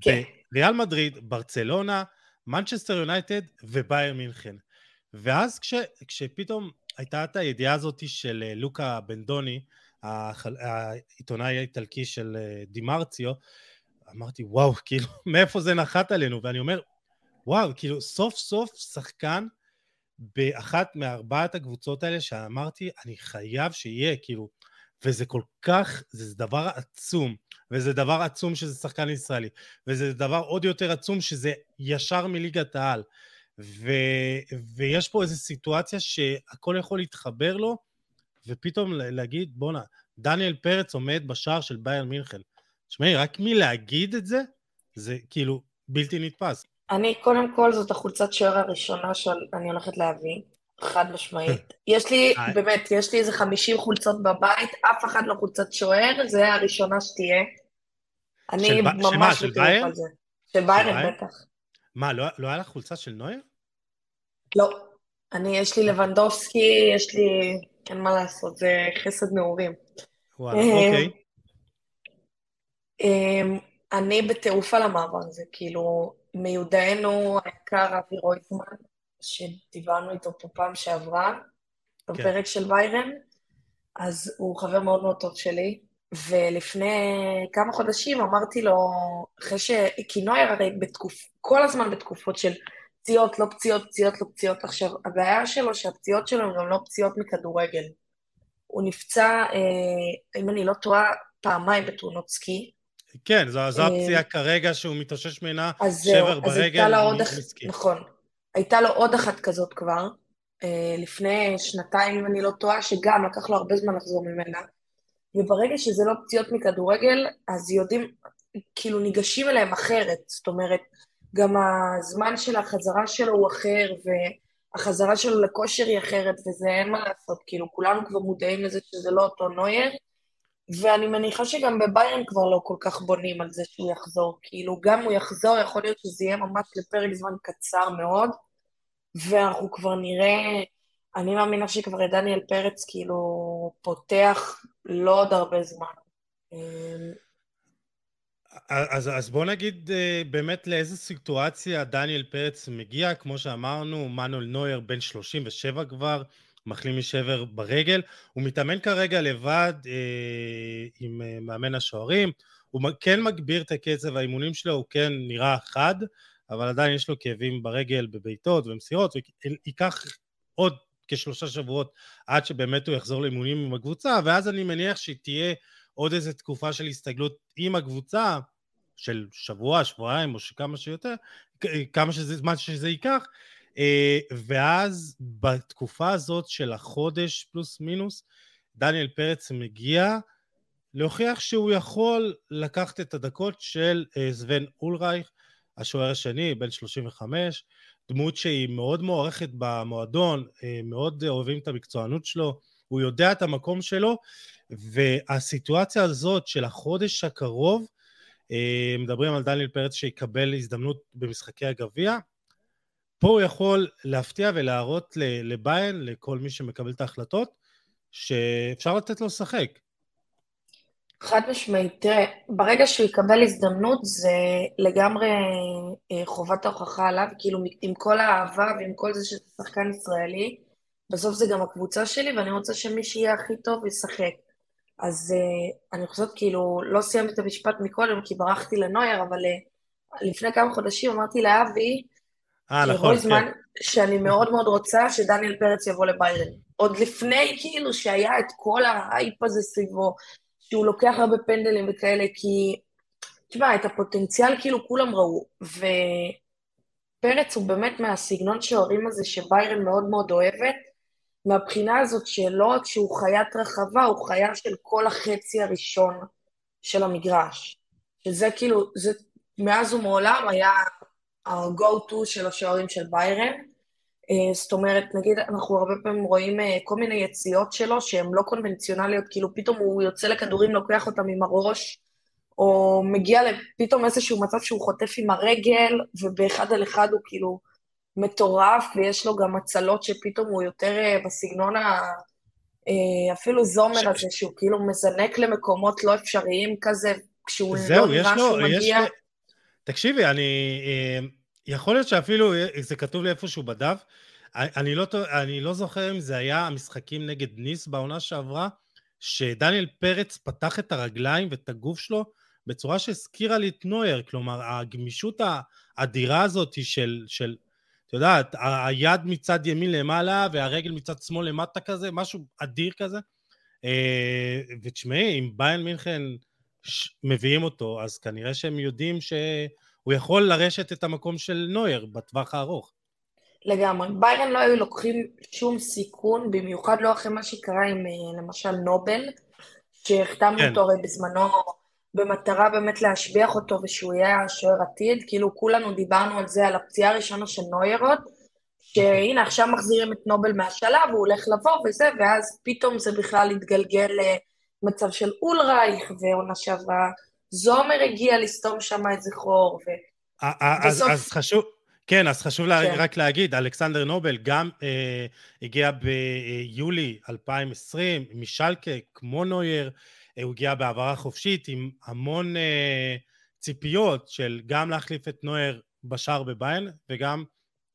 כן. בריאל מדריד, ברצלונה, מנצ'סטר יונייטד וביירן מינכן. ואז כש, כשפתאום הייתה את הידיעה הזאת של אה, לוקה בנדוני, העיתונאי האיטלקי של אה, דימרציו, אמרתי, וואו, [laughs] כאילו, מאיפה זה נחת עלינו? ואני אומר, וואו, כאילו, סוף סוף שחקן באחת מארבעת הקבוצות האלה שאמרתי, אני חייב שיהיה, כאילו, וזה כל כך, זה דבר עצום, וזה דבר עצום שזה שחקן ישראלי, וזה דבר עוד יותר עצום שזה ישר מליגת העל. ו, ויש פה איזו סיטואציה שהכל יכול להתחבר לו, ופתאום להגיד, בואנה, דניאל פרץ עומד בשער של ביירן מינכן. תשמעי, רק מלהגיד את זה, זה כאילו בלתי נתפס. אני, קודם כל, זאת החולצת שוער הראשונה שאני הולכת להביא, חד משמעית. [laughs] יש לי, אה. באמת, יש לי איזה 50 חולצות בבית, אף אחת לא חולצת שוער, זה הראשונה שתהיה. אני ממש בטירוף? על זה. של ביירן? בטח. מה, לא, לא היה לך חולצה של נויר? לא. אני, יש לי לבנדובסקי, יש לי, אין מה לעשות, זה חסד נעורים. וואלה, אה, אוקיי. אני בטירוף על המעבר הזה, כאילו, מיודענו היקר אבי רויטמן, שדיברנו איתו פה פעם שעברה, בפרק של ביירן, אז הוא חבר מאוד מאוד טוב שלי, ולפני כמה חודשים אמרתי לו, אחרי ש... כי נויר הרי בתקופ... כל הזמן בתקופות של פציעות, לא פציעות, פציעות, לא פציעות. עכשיו, הבעיה שלו שהפציעות שלו הן גם לא פציעות מכדורגל. הוא נפצע, אה, אם אני לא טועה, פעמיים בתאונות סקי, כן, זו, זו אה, הפציעה כרגע שהוא מתאושש ממנה, שבר אז ברגל, הייתה לו עוד, אח- מסכי. נכון, הייתה לו עוד אחת כזאת כבר, אה, לפני שנתיים, אם אני לא טועה, שגם לקח לו הרבה זמן לחזור ממנה, וברגע שזה לא פציעות מכדורגל, אז יודעים, כאילו ניגשים אליהם אחרת, זאת אומרת, גם הזמן של החזרה שלו הוא אחר, והחזרה שלו לכושר היא אחרת, וזה אין מה לעשות, כאילו, כולנו כבר מודעים לזה שזה לא אותו נויר, ואני מניחה שגם בביירן כבר לא כל כך בונים על זה שהוא יחזור. כאילו, גם הוא יחזור, יכול להיות שזה יהיה ממש לפרק זמן קצר מאוד, ואנחנו כבר נראה, אני מאמינה שכבר את דניאל פרץ כאילו פותח לא עוד הרבה זמן. אמ, אז, אז בוא נגיד אה, באמת לאיזה סיטואציה דניאל פרץ מגיע, כמו שאמרנו, מנואל נויר בן 37 כבר, מחלים משבר ברגל, הוא מתאמן כרגע לבד אה, עם אה, מאמן השוערים, הוא כן מגביר את הקצב האימונים שלו, הוא כן נראה חד, אבל עדיין יש לו כאבים ברגל, בבעיטות ומסירות, וייקח עוד כשלושה שבועות עד שבאמת הוא יחזור לאימונים עם הקבוצה, ואז אני מניח שתהיה עוד איזו תקופה של הסתגלות עם הקבוצה, של שבוע, שבועיים או כמה שיותר, כמה שזה, זמן שזה ייקח, אה, ואז בתקופה הזאת של החודש פלוס מינוס, דניאל פרץ מגיע להוכיח שהוא יכול לקחת את הדקות של סוון אה, אולרייך, השוער השני, בן 35, דמות שהיא מאוד מוערכת במועדון, אה, מאוד אוהבים את המקצוענות שלו, הוא יודע את המקום שלו, והסיטואציה הזאת של החודש הקרוב, אה, מדברים על דניאל פרץ שיקבל הזדמנות במשחקי הגביע, פה הוא יכול להפתיע ולהראות לביין, לכל מי שמקבל את ההחלטות, שאפשר לתת לו לשחק. חד משמעית, תראה, ברגע שהוא יקבל הזדמנות זה לגמרי אה, חובת ההוכחה עליו, כאילו עם כל האהבה ועם כל זה שזה שחקן ישראלי, בסוף זה גם הקבוצה שלי ואני רוצה שמי שיהיה הכי טוב ישחק. אז uh, אני חושבת כאילו, לא סיימתי את המשפט מקודם כי ברחתי לנויר, אבל uh, לפני כמה חודשים אמרתי לאבי, אה, נכון, כן. שאני מאוד מאוד רוצה שדניאל פרץ יבוא לביירן. עוד לפני כאילו שהיה את כל האייפ הזה סביבו, שהוא לוקח הרבה פנדלים וכאלה, כי, תשמע, את הפוטנציאל כאילו כולם ראו, ופרץ הוא באמת מהסגנון שוערים הזה שביירן מאוד מאוד אוהבת, מהבחינה הזאת שלא רק שהוא חיית רחבה, הוא חיה של כל החצי הראשון של המגרש. שזה כאילו, זה מאז ומעולם היה ה-go to של השוערים של ביירן. אה, זאת אומרת, נגיד, אנחנו הרבה פעמים רואים אה, כל מיני יציאות שלו שהן לא קונבנציונליות, כאילו פתאום הוא יוצא לכדורים, לוקח אותם עם הראש, או מגיע לפתאום איזשהו מצב שהוא חוטף עם הרגל, ובאחד על אחד הוא כאילו מטורף, ויש לו גם הצלות שפתאום הוא יותר אה, בסגנון ה... אפילו זומר ש... הזה, שהוא כאילו מזנק למקומות לא אפשריים כזה, כשהוא זהו, לא נראה שהוא מגיע... לו, תקשיבי, אני... יכול להיות שאפילו זה כתוב לי איפשהו בדף, אני לא, אני לא זוכר אם זה היה המשחקים נגד ניס בעונה שעברה, שדניאל פרץ פתח את הרגליים ואת הגוף שלו בצורה שהזכירה לי את נויר, כלומר הגמישות האדירה הזאת של, של את יודעת, היד מצד ימין למעלה והרגל מצד שמאל למטה כזה, משהו אדיר כזה. אה, ותשמעי, אם ביין מינכן מביאים אותו, אז כנראה שהם יודעים ש... הוא יכול לרשת את המקום של נויר בטווח הארוך. לגמרי. ביירן לא היו לוקחים שום סיכון, במיוחד לא אחרי מה שקרה עם אה, למשל נובל, שהחתמנו כן. אותו הרי בזמנו במטרה באמת להשביח אותו ושהוא יהיה השוער עתיד, כאילו כולנו דיברנו על זה, על הפציעה הראשונה של נוירות, שהנה עכשיו מחזירים את נובל מהשלב, הוא הולך לבוא וזה, ואז פתאום זה בכלל התגלגל למצב של אולרייך, ועונה שעברה זומר הגיע לסתום שם איזה חור, ו... אז, אז חשוב, כן, אז חשוב כן. רק להגיד, אלכסנדר נובל גם אה, הגיע ביולי 2020 משלקה, כמו נויר, אה, הוא הגיע בהעברה חופשית עם המון אה, ציפיות של גם להחליף את נויר בשער בביין, וגם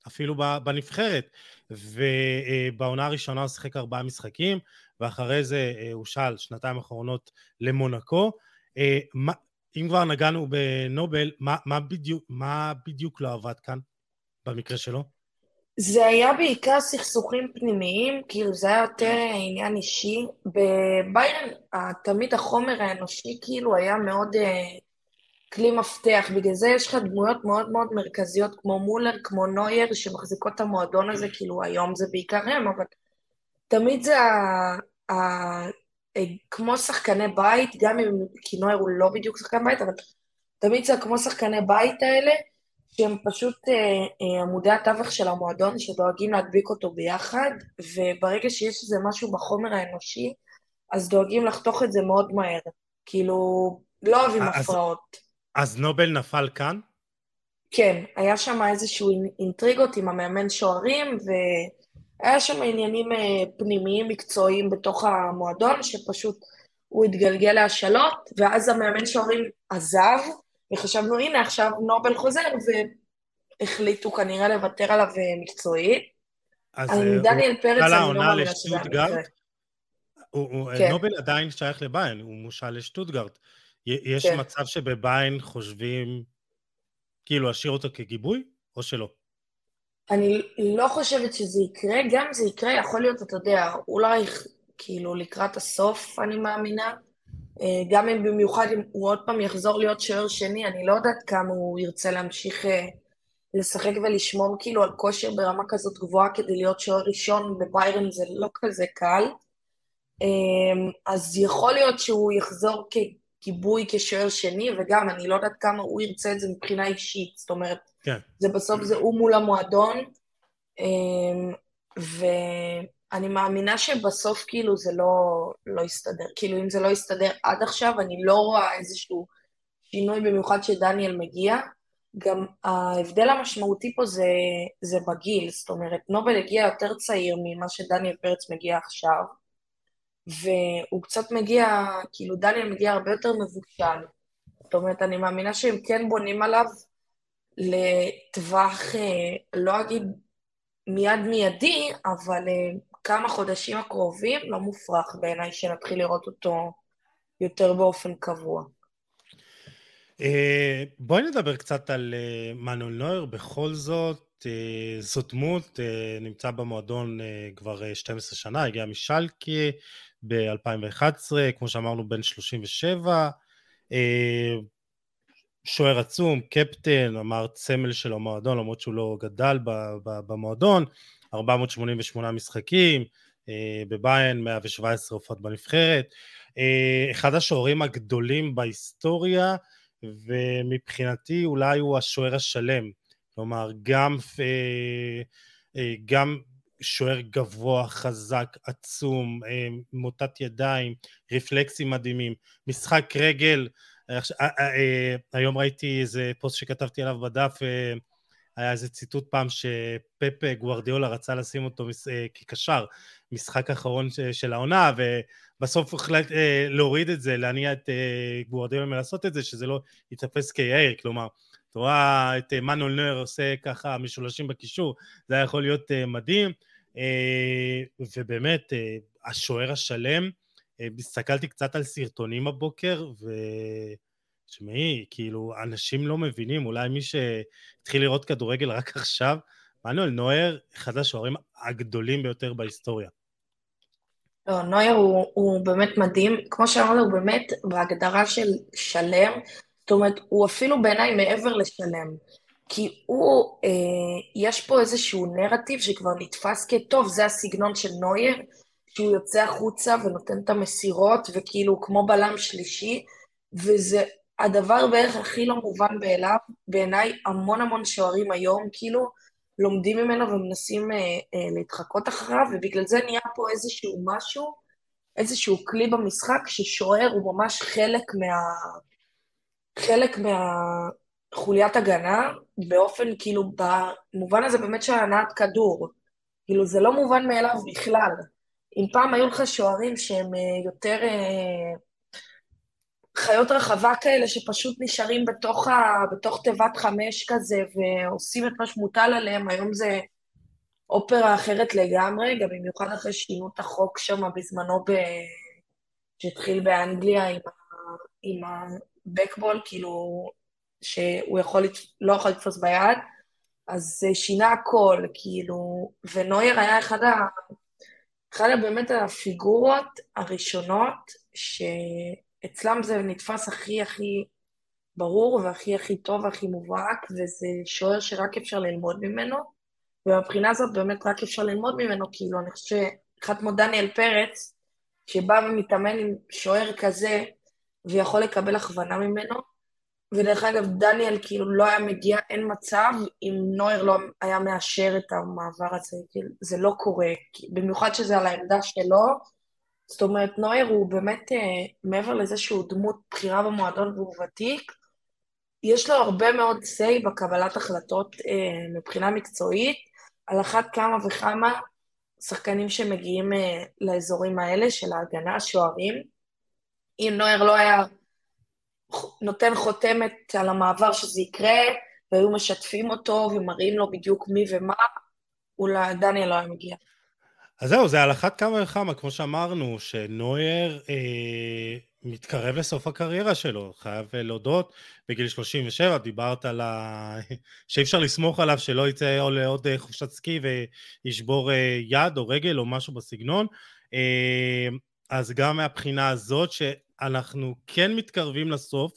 אפילו בנבחרת. ובעונה הראשונה הוא שיחק ארבעה משחקים, ואחרי זה אה, הוא שאל שנתיים אחרונות למונקו. אה, אם כבר נגענו בנובל, מה, מה, בדיוק, מה בדיוק לא עבד כאן, במקרה שלו? זה היה בעיקר סכסוכים פנימיים, כאילו זה היה יותר עניין אישי. בביירן תמיד החומר האנושי כאילו היה מאוד uh, כלי מפתח, בגלל זה יש לך דמויות מאוד מאוד מרכזיות כמו מולר, כמו נויר, שמחזיקות את המועדון הזה, כאילו היום זה בעיקר הם, אבל תמיד זה. אה, כמו שחקני בית, גם אם כינוער הוא לא בדיוק שחקן בית, אבל תמיד זה כמו שחקני בית האלה, שהם פשוט אה, אה, עמודי התווך של המועדון, שדואגים להדביק אותו ביחד, וברגע שיש איזה משהו בחומר האנושי, אז דואגים לחתוך את זה מאוד מהר. כאילו, לא אוהבים הפרעות. אז נובל נפל כאן? כן, היה שם איזשהו אינטריגות עם המאמן שוערים, ו... היה שם עניינים אה, פנימיים מקצועיים בתוך המועדון, שפשוט הוא התגלגל להשאלות, ואז המאמן שוערים עזב, וחשבנו, הנה, עכשיו נובל חוזר, והחליטו כנראה לוותר עליו אה, מקצועית. אז אה, דניאל פרץ, אני לא מאמינה שזה היה. מקרה. כן. נובל עדיין שייך לביין, הוא מושל לשטוטגרט. י- יש כן. מצב שבביין חושבים כאילו להשאיר אותו כגיבוי, או שלא? אני לא חושבת שזה יקרה, גם אם זה יקרה, יכול להיות, אתה יודע, אולי כאילו לקראת הסוף, אני מאמינה. אה, גם אם במיוחד אם הוא עוד פעם יחזור להיות שוער שני, אני לא יודעת כמה הוא ירצה להמשיך אה, לשחק ולשמור כאילו על כושר ברמה כזאת גבוהה כדי להיות שוער ראשון בביירן זה לא כזה קל. אה, אז יכול להיות שהוא יחזור כגיבוי כשוער שני, וגם אני לא יודעת כמה הוא ירצה את זה מבחינה אישית, זאת אומרת, כן. זה בסוף זה הוא מול המועדון, אמ, ואני מאמינה שבסוף כאילו זה לא, לא יסתדר. כאילו אם זה לא יסתדר עד עכשיו, אני לא רואה איזשהו שינוי, במיוחד שדניאל מגיע. גם ההבדל המשמעותי פה זה, זה בגיל, זאת אומרת, נובל הגיע יותר צעיר ממה שדניאל פרץ מגיע עכשיו, והוא קצת מגיע, כאילו דניאל מגיע הרבה יותר מבושל. זאת אומרת, אני מאמינה שהם כן בונים עליו לטווח, אה, לא אגיד מיד מיידי, אבל אה, כמה חודשים הקרובים, לא מופרך בעיניי שנתחיל לראות אותו יותר באופן קבוע. אה, בואי נדבר קצת על מנואל נויר, בכל זאת, זו דמות, נמצא במועדון כבר אה, 12 שנה, הגיע משלקה ב-2011, כמו שאמרנו, בן 37, אה, שוער עצום, קפטן, אמר סמל של המועדון, למרות שהוא לא גדל במועדון, 488 משחקים, אה, בביין 117 הופעות בנבחרת, אה, אחד השוערים הגדולים בהיסטוריה, ומבחינתי אולי הוא השוער השלם, כלומר גם, אה, גם שוער גבוה, חזק, עצום, מוטת ידיים, רפלקסים מדהימים, משחק רגל, אה, אה, אה, היום ראיתי איזה פוסט שכתבתי עליו בדף, היה איזה ציטוט פעם שפפ גוורדיאולה רצה לשים אותו כקשר, משחק אחרון של העונה, ובסוף הוחלט אה, להוריד את זה, להניע את גוורדיאולה מלעשות את זה, שזה לא ייתפס כיאיר, כלומר, אתה רואה את מנואל נויר עושה ככה משולשים בקישור, זה היה יכול להיות מדהים, ובאמת, השוער השלם, הסתכלתי קצת על סרטונים הבוקר, ו... תשמעי, כאילו, אנשים לא מבינים, אולי מי שהתחיל לראות כדורגל רק עכשיו, מנואל נויר, אחד השוערים הגדולים ביותר בהיסטוריה. לא, נויר הוא, הוא באמת מדהים, כמו שאמרנו, הוא באמת בהגדרה של שלם, זאת אומרת, הוא אפילו בעיניי מעבר לשלם, כי הוא, אה, יש פה איזשהו נרטיב שכבר נתפס כטוב, זה הסגנון של נויר, שהוא יוצא החוצה ונותן את המסירות, וכאילו כמו בלם שלישי, וזה הדבר בערך הכי לא מובן מאליו, בעיניי המון המון שוערים היום, כאילו, לומדים ממנו ומנסים אה, אה, להתחקות אחריו, ובגלל זה נהיה פה איזשהו משהו, איזשהו כלי במשחק ששוער הוא ממש חלק מה... חלק מהחוליית הגנה, באופן כאילו, במובן הזה באמת של הנעת כדור. כאילו, זה לא מובן מאליו בכלל. אם פעם היו לך שוערים שהם אה, יותר אה, חיות רחבה כאלה, שפשוט נשארים בתוך, ה, בתוך תיבת חמש כזה, ועושים את מה שמוטל עליהם, היום זה אופרה אחרת לגמרי, גם במיוחד אחרי שינו את החוק שם בזמנו, ב... שהתחיל באנגליה עם, ה... עם הבקבול, כאילו, שהוא יכול. לא יכול לתפוס ביד, אז זה שינה הכל, כאילו, ונויר היה אחד. אחד באמת הפיגורות הראשונות שאצלם זה נתפס הכי הכי ברור והכי הכי טוב והכי מובהק, וזה שוער שרק אפשר ללמוד ממנו, ומבחינה הזאת באמת רק אפשר ללמוד ממנו, כאילו אני חושבת שאחד כמו דניאל פרץ, שבא ומתאמן עם שוער כזה, ויכול לקבל הכוונה ממנו, ודרך אגב, דניאל כאילו לא היה מגיע, אין מצב אם נויר לא היה מאשר את המעבר הזה, כאילו, זה לא קורה, במיוחד שזה על העמדה שלו. זאת אומרת, נויר הוא באמת, אה, מעבר לזה שהוא דמות בכירה במועדון והוא ותיק, יש לו הרבה מאוד say בקבלת החלטות אה, מבחינה מקצועית, על אחת כמה וכמה שחקנים שמגיעים אה, לאזורים האלה של ההגנה, השוערים. אם נויר לא היה נותן חותמת על המעבר שזה יקרה, והיו משתפים אותו ומראים לו בדיוק מי ומה, אולי דניאל לא היה מגיע. אז זהו, זה על אחת כמה וכמה, כמו שאמרנו, שנויר אה, מתקרב לסוף הקריירה שלו, חייב להודות, בגיל 37 דיברת על ה... [laughs] שאי אפשר לסמוך עליו שלא יצא או לעוד אה, חופשת סקי וישבור אה, יד או רגל או משהו בסגנון, אה, אז גם מהבחינה הזאת שאנחנו כן מתקרבים לסוף,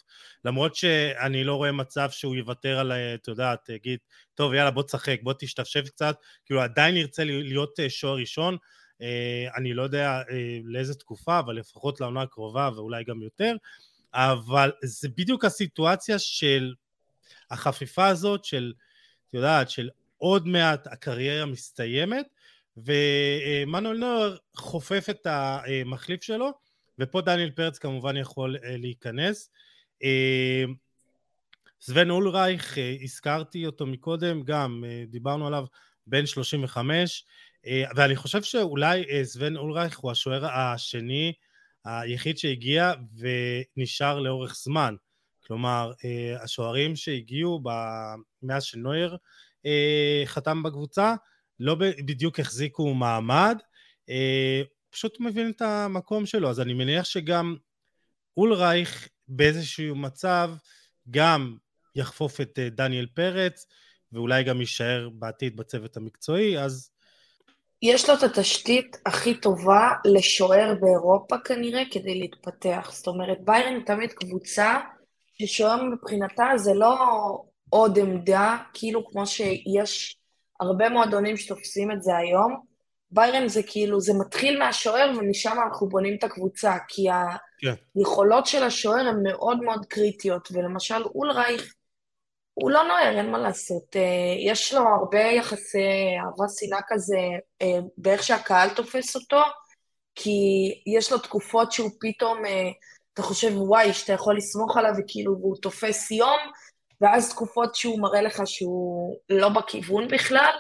למרות שאני לא רואה מצב שהוא יוותר על, את יודעת, יגיד, טוב יאללה בוא תשחק, בוא תשתפשף קצת, כאילו עדיין ירצה להיות שוער ראשון, אני לא יודע לאיזה תקופה, אבל לפחות לעונה הקרובה ואולי גם יותר, אבל זה בדיוק הסיטואציה של החפיפה הזאת של, את יודעת, של עוד מעט הקריירה מסתיימת, ומנואל נוער חופף את המחליף שלו, ופה דניאל פרץ כמובן יכול אה, להיכנס. אה, סוון אולרייך, אה, הזכרתי אותו מקודם, גם דיברנו עליו, בן 35, ואני חושב שאולי סוון אולרייך הוא השוער השני היחיד שהגיע ונשאר לאורך זמן. כלומר, השוערים שהגיעו מאז שנויר חתם בקבוצה, לא בדיוק החזיקו מעמד, אה, פשוט מבין את המקום שלו, אז אני מניח שגם אולרייך באיזשהו מצב גם יחפוף את אה, דניאל פרץ, ואולי גם יישאר בעתיד בצוות המקצועי, אז... יש לו את התשתית הכי טובה לשוער באירופה כנראה כדי להתפתח. זאת אומרת, ביירן תמיד קבוצה ששוער מבחינתה זה לא עוד עמדה, כאילו כמו שיש הרבה מועדונים שתופסים את זה היום. ביירן זה כאילו, זה מתחיל מהשוער ומשם אנחנו בונים את הקבוצה, כי כן. היכולות של השוער הן מאוד מאוד קריטיות, ולמשל אולרייך, הוא לא נוער, אין מה לעשות. אה, יש לו הרבה יחסי אהבה שנאה כזה אה, באיך שהקהל תופס אותו, כי יש לו תקופות שהוא פתאום, אה, אתה חושב, וואי, שאתה יכול לסמוך עליו, וכאילו הוא תופס יום, ואז תקופות שהוא מראה לך שהוא לא בכיוון בכלל.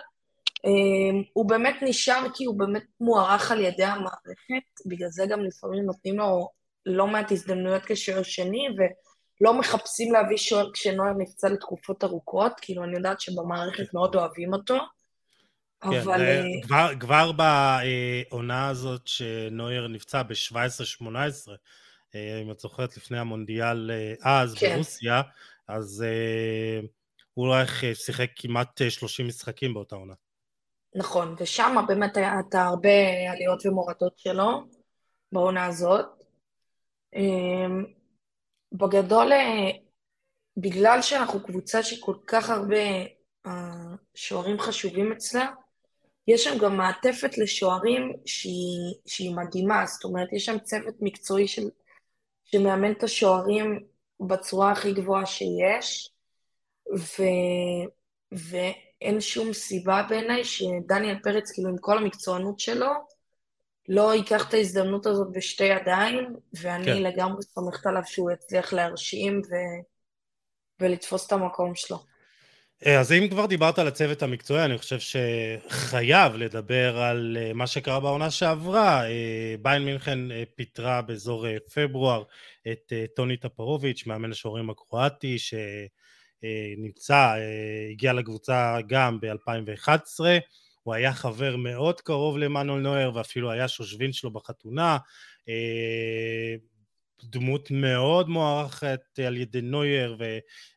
אמ, הוא באמת נשאר כי הוא באמת מוערך על ידי המערכת, בגלל זה גם לפעמים נותנים לו לא מעט הזדמנויות כשוער שני, ולא מחפשים להביא שוער כשנוער נפצע לתקופות ארוכות, כאילו אני יודעת שבמערכת מאוד אוהבים אותו. כן, אבל... אה, כבר, כבר בעונה הזאת שנויר נפצע ב-17-18, אה, אם את זוכרת לפני המונדיאל אה, אז כן. ברוסיה, אז אה, הוא אולי שיחק כמעט 30 משחקים באותה עונה. נכון, ושם באמת את הרבה עליות ומורדות שלו בעונה הזאת. בגדול, בגלל שאנחנו קבוצה שכל כך הרבה שוערים חשובים אצלה, יש שם גם מעטפת לשוערים שהיא, שהיא מדהימה, זאת אומרת, יש שם צוות מקצועי של, שמאמן את השוערים בצורה הכי גבוהה שיש, ו... ואין שום סיבה בעיניי שדניאל פרץ, כאילו עם כל המקצוענות שלו, לא ייקח את ההזדמנות הזאת בשתי ידיים, ואני כן. לגמרי סומכת עליו שהוא יצליח להרשים ו... ולתפוס את המקום שלו. אה, אז אם כבר דיברת על הצוות המקצועי, אני חושב שחייב לדבר על אה, מה שקרה בעונה שעברה. אה, ביין מינכן פיטרה באזור פברואר את טוני טפרוביץ', מאמן השוערים הקרואטי, שנמצא, הגיע לקבוצה גם ב-2011. הוא היה חבר מאוד קרוב למנואל נויר, ואפילו היה שושבין שלו בחתונה. דמות מאוד מוערכת על ידי נויר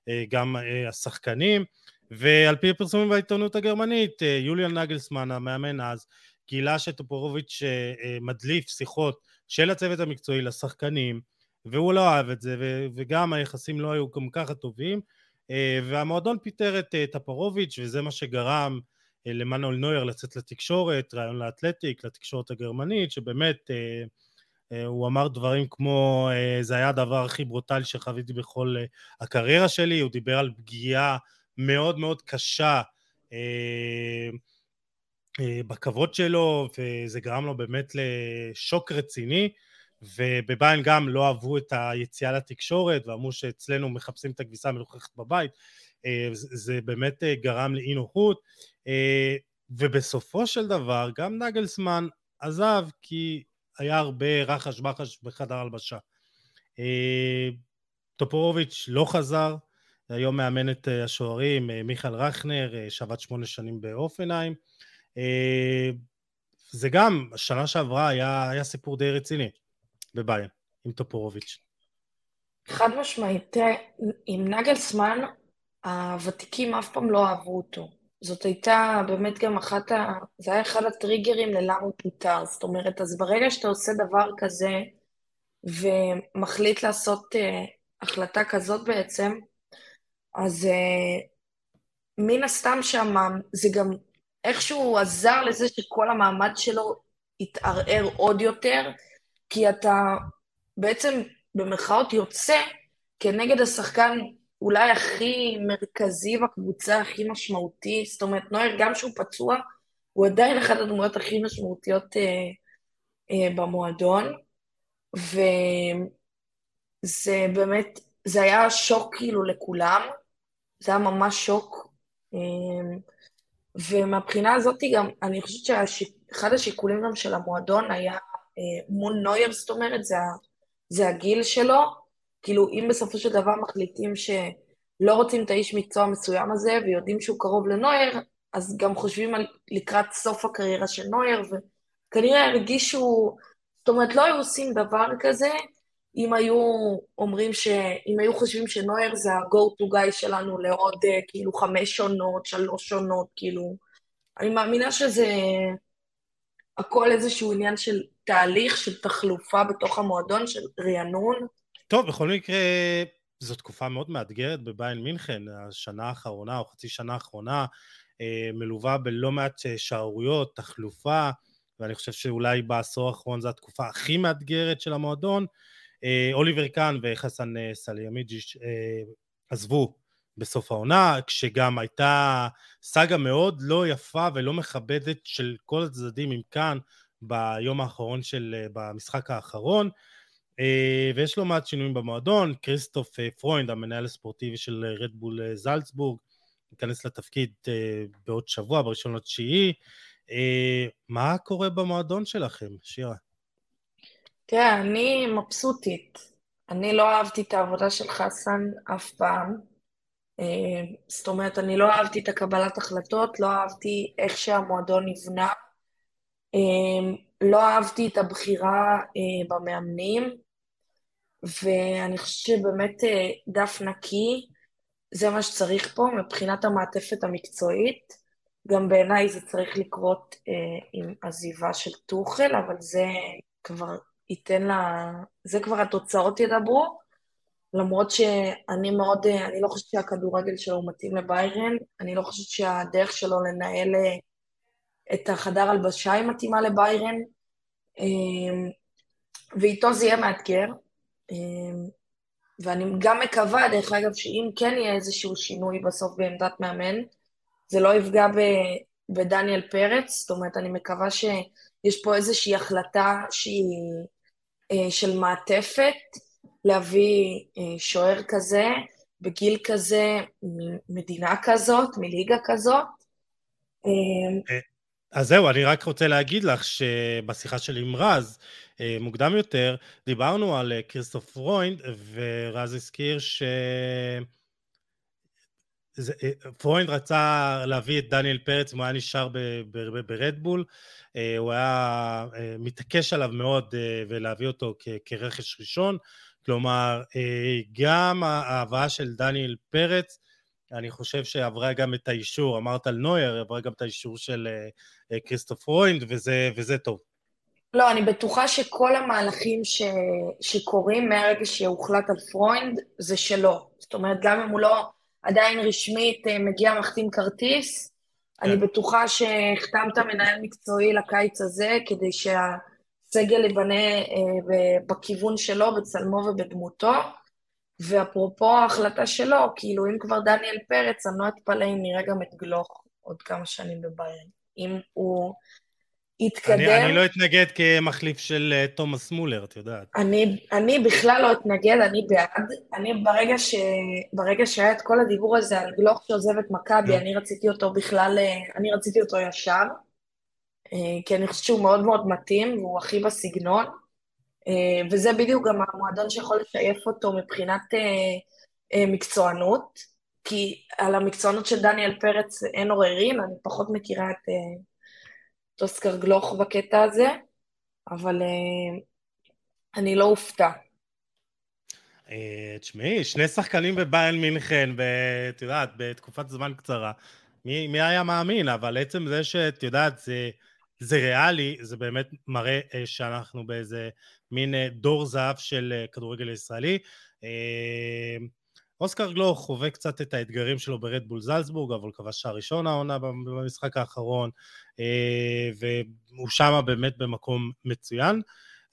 וגם השחקנים. ועל פי הפרסומים בעיתונות הגרמנית, אה, יוליאן נגלסמן, המאמן אז, גילה שטופורוביץ' אה, אה, מדליף שיחות של הצוות המקצועי לשחקנים, והוא לא אהב את זה, וגם היחסים לא היו גם ככה טובים, והמועדון פיטר את טפורוביץ', וזה מה שגרם למנואל נויר לצאת לתקשורת, רעיון לאתלטיק, לתקשורת הגרמנית, שבאמת הוא אמר דברים כמו זה היה הדבר הכי ברוטלי שחוויתי בכל הקריירה שלי, הוא דיבר על פגיעה מאוד מאוד קשה אה, אה, בכבוד שלו, וזה גרם לו באמת לשוק רציני, ובביין גם לא אהבו את היציאה לתקשורת, ואמרו שאצלנו מחפשים את הכביסה המלוכלכת בבית, אה, זה באמת גרם לאי נוחות, ובסופו של דבר גם נגלסמן עזב כי היה הרבה רחש בחש בחדר הלבשה. טופורוביץ' לא חזר, היום מאמן את השוערים מיכאל רכנר, שעבד שמונה שנים באופנהיים. זה גם, שנה שעברה היה, היה סיפור די רציני בביין, עם טופורוביץ'. חד משמעית, תראה, עם נגלסמן, הוותיקים אף פעם לא אהבו אותו. זאת הייתה באמת גם אחת ה... זה היה אחד הטריגרים ללמה הוא פוטר. זאת אומרת, אז ברגע שאתה עושה דבר כזה ומחליט לעשות uh, החלטה כזאת בעצם, אז uh, מן הסתם שם זה גם איכשהו עזר לזה שכל המעמד שלו התערער עוד יותר, כי אתה בעצם במרכאות יוצא כנגד השחקן אולי הכי מרכזי בקבוצה, הכי משמעותי, זאת אומרת, נויר, גם שהוא פצוע, הוא עדיין אחת הדמויות הכי משמעותיות אה, אה, במועדון, וזה באמת, זה היה שוק כאילו לכולם, זה היה ממש שוק, אה, ומהבחינה הזאת גם, אני חושבת שאחד השיקולים גם של המועדון היה מול נויר, זאת אומרת, זה, זה הגיל שלו, כאילו, אם בסופו של דבר מחליטים שלא רוצים את האיש מקצוע המסוים הזה ויודעים שהוא קרוב לנויר, אז גם חושבים על לקראת סוף הקריירה של נויר, וכנראה הרגישו, זאת אומרת, לא היו עושים דבר כזה אם היו אומרים ש... אם היו חושבים שנויר זה ה-go to guy שלנו לעוד אה, כאילו חמש שונות, שלוש שונות, כאילו... אני מאמינה שזה הכל איזשהו עניין של תהליך, של תחלופה בתוך המועדון, של רענון. טוב, בכל מקרה, זו תקופה מאוד מאתגרת בביין מינכן, השנה האחרונה או חצי שנה האחרונה, אה, מלווה בלא מעט אה, שערוריות, תחלופה, ואני חושב שאולי בעשור האחרון זו התקופה הכי מאתגרת של המועדון. אה, אוליבר קאן וחסן סליאמיג'יש עזבו בסוף העונה, כשגם הייתה סאגה מאוד לא יפה ולא מכבדת של כל הצדדים עם קאן ביום האחרון של, במשחק האחרון. אה, ויש לא מעט שינויים במועדון, כריסטוף אה, פרוינד, המנהל הספורטיבי של רדבול אה, זלצבורג, ייכנס לתפקיד בעוד שבוע, בראשון לתשיעי. מה קורה במועדון שלכם, שירה? תראה, אני מבסוטית. אני לא אהבתי את העבודה של חסן אף פעם. זאת אומרת, אני לא אהבתי את הקבלת החלטות, לא אהבתי איך שהמועדון נבנה. לא אהבתי את הבחירה במאמנים. ואני חושבת שבאמת אה, דף נקי זה מה שצריך פה מבחינת המעטפת המקצועית. גם בעיניי זה צריך לקרות אה, עם עזיבה של טוחל, אבל זה כבר ייתן לה... זה כבר התוצאות ידברו. למרות שאני מאוד, אה, אני לא חושבת שהכדורגל שלו מתאים לביירן, אני לא חושבת שהדרך שלו לנהל אה, את החדר הלבשה היא מתאימה לביירן, ואיתו זה יהיה מאתגר, אמ, ואני גם מקווה, דרך אגב, שאם כן יהיה איזשהו שינוי בסוף בעמדת מאמן, זה לא יפגע ב, בדניאל פרץ, זאת אומרת, אני מקווה שיש פה איזושהי החלטה שהיא אה, של מעטפת, להביא אה, שוער כזה, בגיל כזה, ממדינה כזאת, מליגה כזאת. אמ, אה, אז זהו, אני רק רוצה להגיד לך שבשיחה שלי עם רז, אה, מוקדם יותר, דיברנו על אה, כריסטוף פרוינד, ורז הזכיר ש... אה, פרוינד רצה להביא את דניאל פרץ אם הוא היה נשאר בר רדבול, הוא היה מתעקש עליו מאוד ולהביא אותו כרכש ראשון, כלומר גם ההבאה של דניאל פרץ אני חושב שעברה גם את האישור, אמרת על נויר, עברה גם את האישור של כריסטוף פרוינד, וזה, וזה טוב. לא, אני בטוחה שכל המהלכים ש... שקורים מהרגע שהוחלט על פרוינד זה שלו. זאת אומרת, גם אם הוא לא עדיין רשמית אה, מגיע מחתים כרטיס, כן. אני בטוחה שהחתמת מנהל מקצועי לקיץ הזה כדי שהסגל ייבנה אה, בכיוון שלו, בצלמו ובדמותו. ואפרופו ההחלטה שלו, כאילו, אם כבר דניאל פרץ, אני לא אתפלא אם נראה גם את גלוך עוד כמה שנים בביירן. אם הוא יתקדם... אני, אני לא אתנגד כמחליף של uh, תומאס מולר, את יודעת. אני, אני בכלל לא אתנגד, אני בעד. אני ברגע, ש, ברגע שהיה את כל הדיבור הזה על גלוך שעוזב את מכבי. אני רציתי אותו בכלל, אה, אני רציתי אותו ישר, אה, כי אני חושבת שהוא מאוד מאוד מתאים, והוא הכי בסגנון. וזה בדיוק גם המועדון שיכול לשייף אותו מבחינת מקצוענות, כי על המקצוענות של דניאל פרץ אין עוררין, אני פחות מכירה את, את אוסקר גלוך בקטע הזה, אבל אני לא אופתע. אה, תשמעי, שני שחקנים בביירן מינכן, את יודעת, בתקופת זמן קצרה. מי, מי היה מאמין? אבל עצם זה שאת יודעת, זה, זה ריאלי, זה באמת מראה אה, שאנחנו באיזה מין אה, דור זהב של כדורגל ישראלי. אוסקר גלוך חווה קצת את האתגרים שלו ברדבול זלצבורג, אבל כבש שער ראשון העונה במשחק האחרון, והוא שמה באמת במקום מצוין.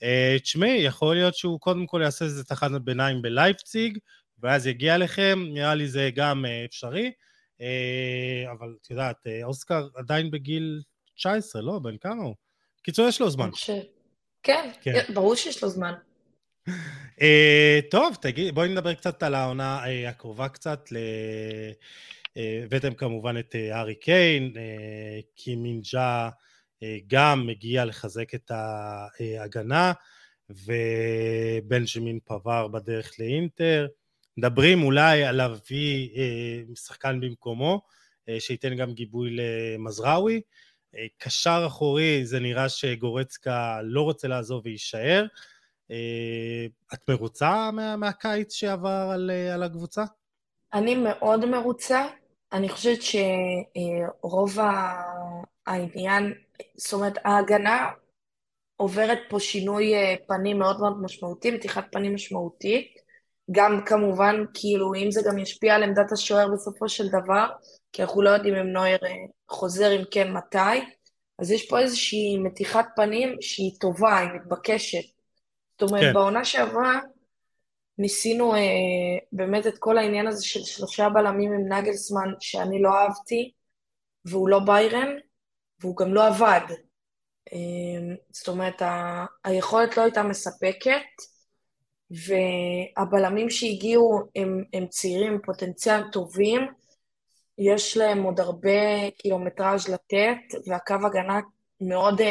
אה, תשמעי, יכול להיות שהוא קודם כל יעשה איזה תחנת ביניים בלייפציג, ואז יגיע אליכם, נראה לי זה גם אה, אפשרי. אה, אבל את יודעת, אוסקר עדיין בגיל 19, לא? בן כמה הוא? קיצור, יש לו זמן. כן, כן, ברור שיש לו זמן. טוב, תגיד, בואי נדבר קצת על העונה הקרובה קצת. הבאתם כמובן את הארי קיין, קימינג'ה גם מגיע לחזק את ההגנה, ובנג'מין פבר בדרך לאינטר. מדברים אולי על להביא אה, שחקן במקומו, אה, שייתן גם גיבוי למזרעוי. אה, קשר אחורי, זה נראה שגורצקה לא רוצה לעזוב ויישאר. את מרוצה מה, מהקיץ שעבר על, על הקבוצה? אני מאוד מרוצה. אני חושבת שרוב העניין זאת אומרת, ההגנה עוברת פה שינוי אה, פנים מאוד מאוד משמעותי, מתיחת פנים משמעותית. גם כמובן, כאילו, אם זה גם ישפיע על עמדת השוער בסופו של דבר, כי אנחנו לא יודעים אם נויר אה, חוזר, אם כן, מתי. אז יש פה איזושהי מתיחת פנים שהיא טובה, היא מתבקשת. זאת אומרת, כן. בעונה שעברה ניסינו אה, באמת את כל העניין הזה של שלושה בלמים עם נגלסמן, שאני לא אהבתי, והוא לא ביירן, והוא גם לא עבד. אמ, זאת אומרת, ה- היכולת לא הייתה מספקת, והבלמים שהגיעו הם, הם צעירים, פוטנציאל טובים, יש להם עוד הרבה קילומטראז' לתת, והקו הגנה מאוד uh,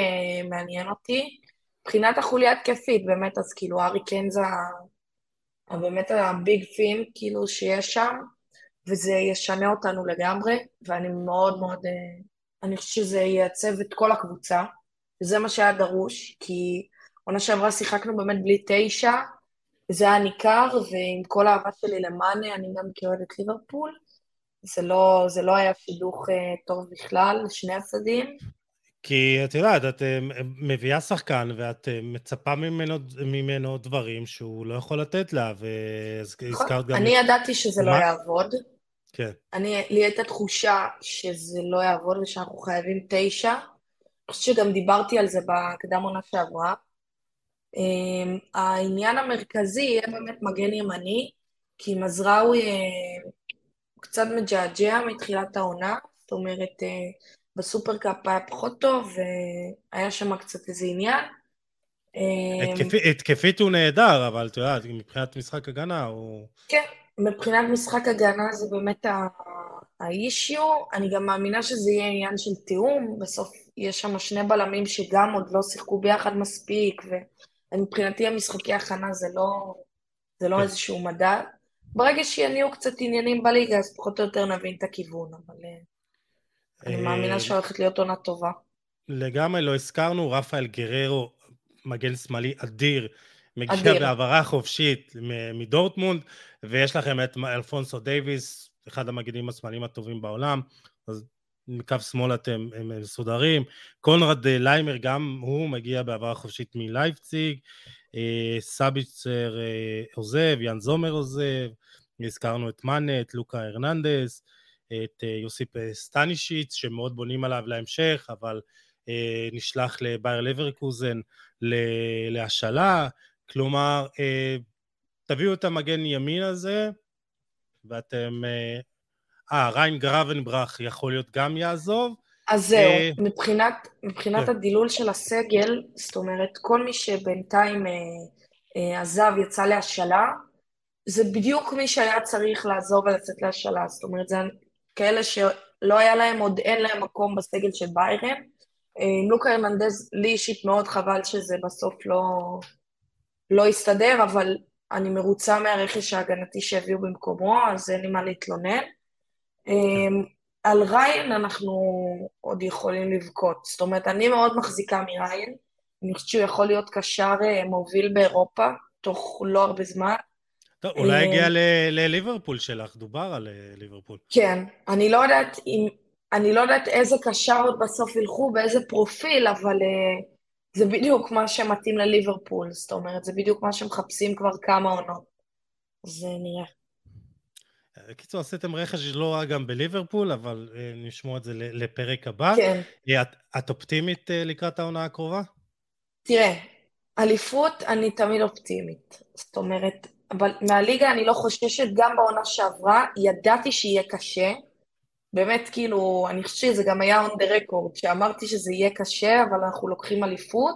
מעניין אותי. מבחינת החוליה התקפית, באמת, אז כאילו ארי קיין זה באמת הביג פין, כאילו, שיש שם, וזה ישנה אותנו לגמרי, ואני מאוד מאוד uh, אני חושבת שזה ייעצב את כל הקבוצה, וזה מה שהיה דרוש, כי עונה שעברה שיחקנו באמת בלי תשע, וזה היה ניכר, ועם כל האהבה שלי למאנה, אני גם כאוהדת ליברפול, זה לא, זה לא היה שידוך uh, טוב בכלל, לשני הצדדים. כי את יודעת, את אה, מביאה שחקן ואת אה, מצפה ממנו, ממנו דברים שהוא לא יכול לתת לה, והזכרת נכון. גם... אני ידעתי שזה לא מה... לא יעבוד. כן. אני, לי הייתה תחושה שזה לא יעבוד ושאנחנו חייבים תשע. אני חושבת שגם דיברתי על זה בקדם עונה שעברה. Um, העניין המרכזי יהיה באמת מגן ימני, כי מזרעוי uh, קצת מג'עג'ע מתחילת העונה, זאת אומרת, uh, בסופרקאפ היה פחות טוב, והיה שם קצת איזה עניין. התקפית הוא נהדר, אבל את יודעת, מבחינת משחק הגנה הוא... כן, מבחינת משחק הגנה זה באמת האישיו, אני גם מאמינה שזה יהיה עניין של תיאום, בסוף יש שם שני בלמים שגם עוד לא שיחקו ביחד מספיק, ומבחינתי המשחקי הכנה זה לא, זה לא כן. איזשהו מדע. ברגע שיניעו קצת עניינים בליגה, אז פחות או יותר נבין את הכיוון, אבל אה, אני אה, מאמינה שהולכת להיות עונה טובה. לגמרי לא הזכרנו, רפאל גררו, מגן שמאלי אדיר, מגיע בהעברה חופשית מדורטמונד, ויש לכם את אלפונסו דייוויס, אחד המגינים השמאליים הטובים בעולם, אז מקו שמאל אתם מסודרים. קונרד ליימר גם הוא מגיע בהעברה חופשית מלייפציג, אה, סביצר אה, עוזב, יאן זומר עוזב, הזכרנו את מאנה, את לוקה הרננדס, את אה, יוסיפ סטנישיץ', שמאוד בונים עליו להמשך, אבל נשלח לבייר לברקוזן להשאלה, כלומר, אה, תביאו את המגן ימין הזה, ואתם... אה, אה ריין גרבנברך יכול להיות גם יעזוב. אז זהו, אה, מבחינת, מבחינת כן. הדילול של הסגל, זאת אומרת, כל מי שבינתיים אה, אה, עזב, יצא להשאלה, זה בדיוק מי שהיה צריך לעזוב ולצאת להשאלה. זאת אומרת, זה כאלה שלא היה להם, עוד אין להם מקום בסגל של ביירן. עם לוקה הרננדז, לי אישית מאוד חבל שזה בסוף לא, לא הסתדר, אבל אני מרוצה מהרכש ההגנתי שהביאו במקומו, אז אין לי מה להתלונן. על ריין אנחנו עוד יכולים לבכות. זאת אומרת, אני מאוד מחזיקה מריין. אני חושבת שהוא יכול להיות קשר אה, מוביל באירופה, תוך לא הרבה זמן. טוב, אולי הגיע לליברפול שלך, דובר על אה, ליברפול. כן, אני לא יודעת אם... אני לא יודעת איזה קשר עוד בסוף ילכו, באיזה פרופיל, אבל uh, זה בדיוק מה שמתאים לליברפול, זאת אומרת, זה בדיוק מה שמחפשים כבר כמה עונות. זה נראה. בקיצור, עשיתם רכש לא רע גם בליברפול, אבל uh, נשמור את זה לפרק הבא. כן. את, את אופטימית uh, לקראת העונה הקרובה? תראה, אליפות אני תמיד אופטימית. זאת אומרת, אבל מהליגה אני לא חוששת, גם בעונה שעברה, ידעתי שיהיה קשה. באמת, כאילו, אני חושבת שזה גם היה on the record, שאמרתי שזה יהיה קשה, אבל אנחנו לוקחים אליפות,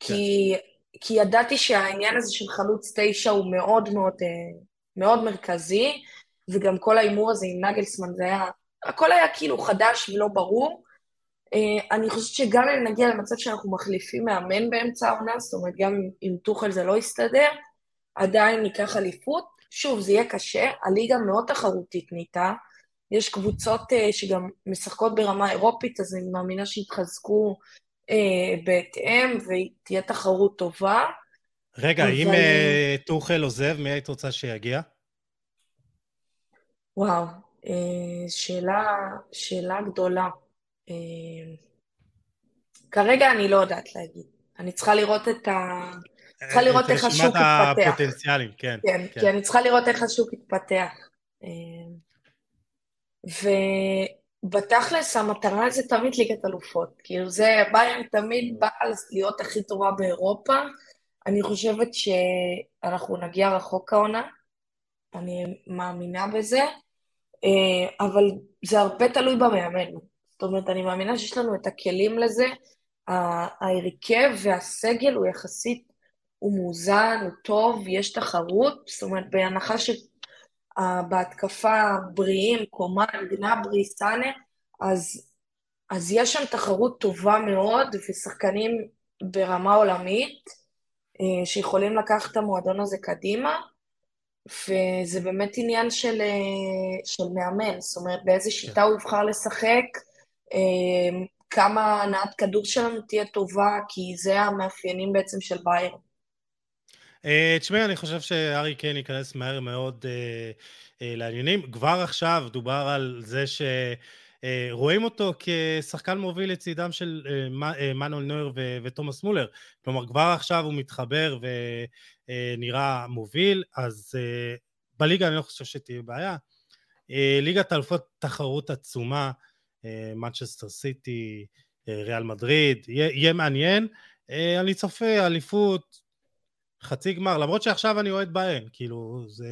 כן. כי, כי ידעתי שהעניין הזה של חלוץ תשע הוא מאוד מאוד, אה, מאוד מרכזי, וגם כל ההימור הזה עם נגלסמן, זה היה, הכל היה כאילו חדש ולא ברור. אה, אני חושבת שגם אם נגיע למצב שאנחנו מחליפים מאמן באמצע העונה, זאת אומרת, גם אם טוחל זה לא יסתדר, עדיין ניקח אליפות. שוב, זה יהיה קשה, הליגה מאוד תחרותית נהייתה, יש קבוצות uh, שגם משחקות ברמה אירופית, אז אני מאמינה שיתחזקו uh, בהתאם ותהיה תחרות טובה. רגע, אבל... אם uh, טוחל עוזב, מי היית רוצה שיגיע? וואו, uh, שאלה, שאלה גדולה. Uh, כרגע אני לא יודעת להגיד. אני צריכה לראות את ה... צריכה לראות איך השוק יתפתח. את רשימת הפוטנציאלים, כן. כן, כן. כי אני צריכה לראות איך השוק יתפתח. ובתכלס המטרה זה תמיד ליגת אלופות. כאילו זה, ביירן תמיד באה להיות הכי טובה באירופה. אני חושבת שאנחנו נגיע רחוק העונה, אני מאמינה בזה, אה, אבל זה הרבה תלוי במאמן. זאת אומרת, אני מאמינה שיש לנו את הכלים לזה. ההרכב והסגל הוא יחסית, הוא מאוזן, הוא טוב, יש תחרות, זאת אומרת, בהנחה ש... בהתקפה בריאים, קומן, גנברי, סאנה, אז, אז יש שם תחרות טובה מאוד ושחקנים ברמה עולמית אה, שיכולים לקחת את המועדון הזה קדימה, וזה באמת עניין של, אה, של מאמן, זאת אומרת באיזה שיטה הוא יבחר לשחק, אה, כמה הנעת כדור שלנו תהיה טובה, כי זה המאפיינים בעצם של ביירן. אה, תשמעי, אני חושב שארי קיין ייכנס מהר מאוד לעניינים. כבר עכשיו דובר על זה שרואים uh, אותו כשחקן מוביל לצידם של מנואל נויר ותומאס מולר. כלומר, כבר עכשיו הוא מתחבר ונראה מוביל, אז בליגה אני לא חושב שתהיה בעיה. ליגת האלופות תחרות עצומה, מנצ'סטר סיטי, ריאל מדריד, יהיה מעניין. אני צופה אליפות, חצי גמר, למרות שעכשיו אני אוהד בהן, כאילו, זה...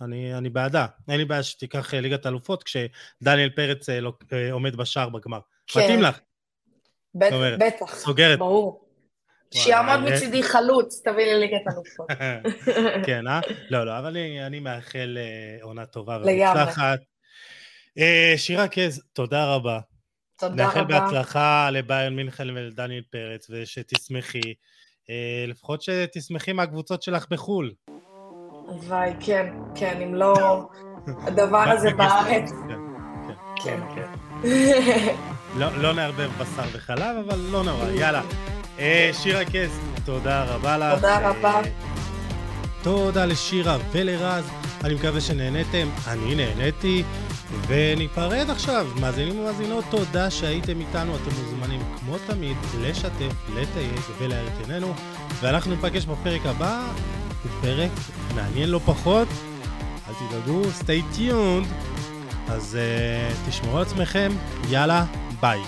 אני, אני בעדה. אין לי בעיה שתיקח אה, ליגת אלופות כשדניאל פרץ לא, עומד בשער בגמר. כן. מתאים לך. בט, אומרת, בטח, סוגרת. ברור. שיעמוד מצידי חלוץ, תביא לי ליגת אלופות. [laughs] כן, אה? לא, לא, אבל אני, אני מאחל עונה טובה ומוצלחת. שירה קז, תודה רבה. תודה רבה. נאחל בהצלחה לביירן מינכן ולדניאל פרץ, ושתשמחי. לפחות שתשמחי מהקבוצות שלך בחו"ל. הלוואי, כן, כן, אם לא הדבר הזה בארץ. כן, כן. כן. לא, לא נערבב בשר וחלב, אבל לא נורא, יאללה. אה, שירה קס, תודה רבה לך. תודה רבה. תודה לשירה ולרז, אני מקווה שנהניתם, אני נהניתי. וניפרד עכשיו. מאזינים ומאזינות, תודה שהייתם איתנו. אתם מוזמנים כמו תמיד לשתף, לתייג ולהאיר את עינינו. ואנחנו ניפגש בפרק הבא, פרק מעניין לא פחות. אל תדאגו, stay tuned. אז uh, תשמרו על עצמכם, יאללה, ביי.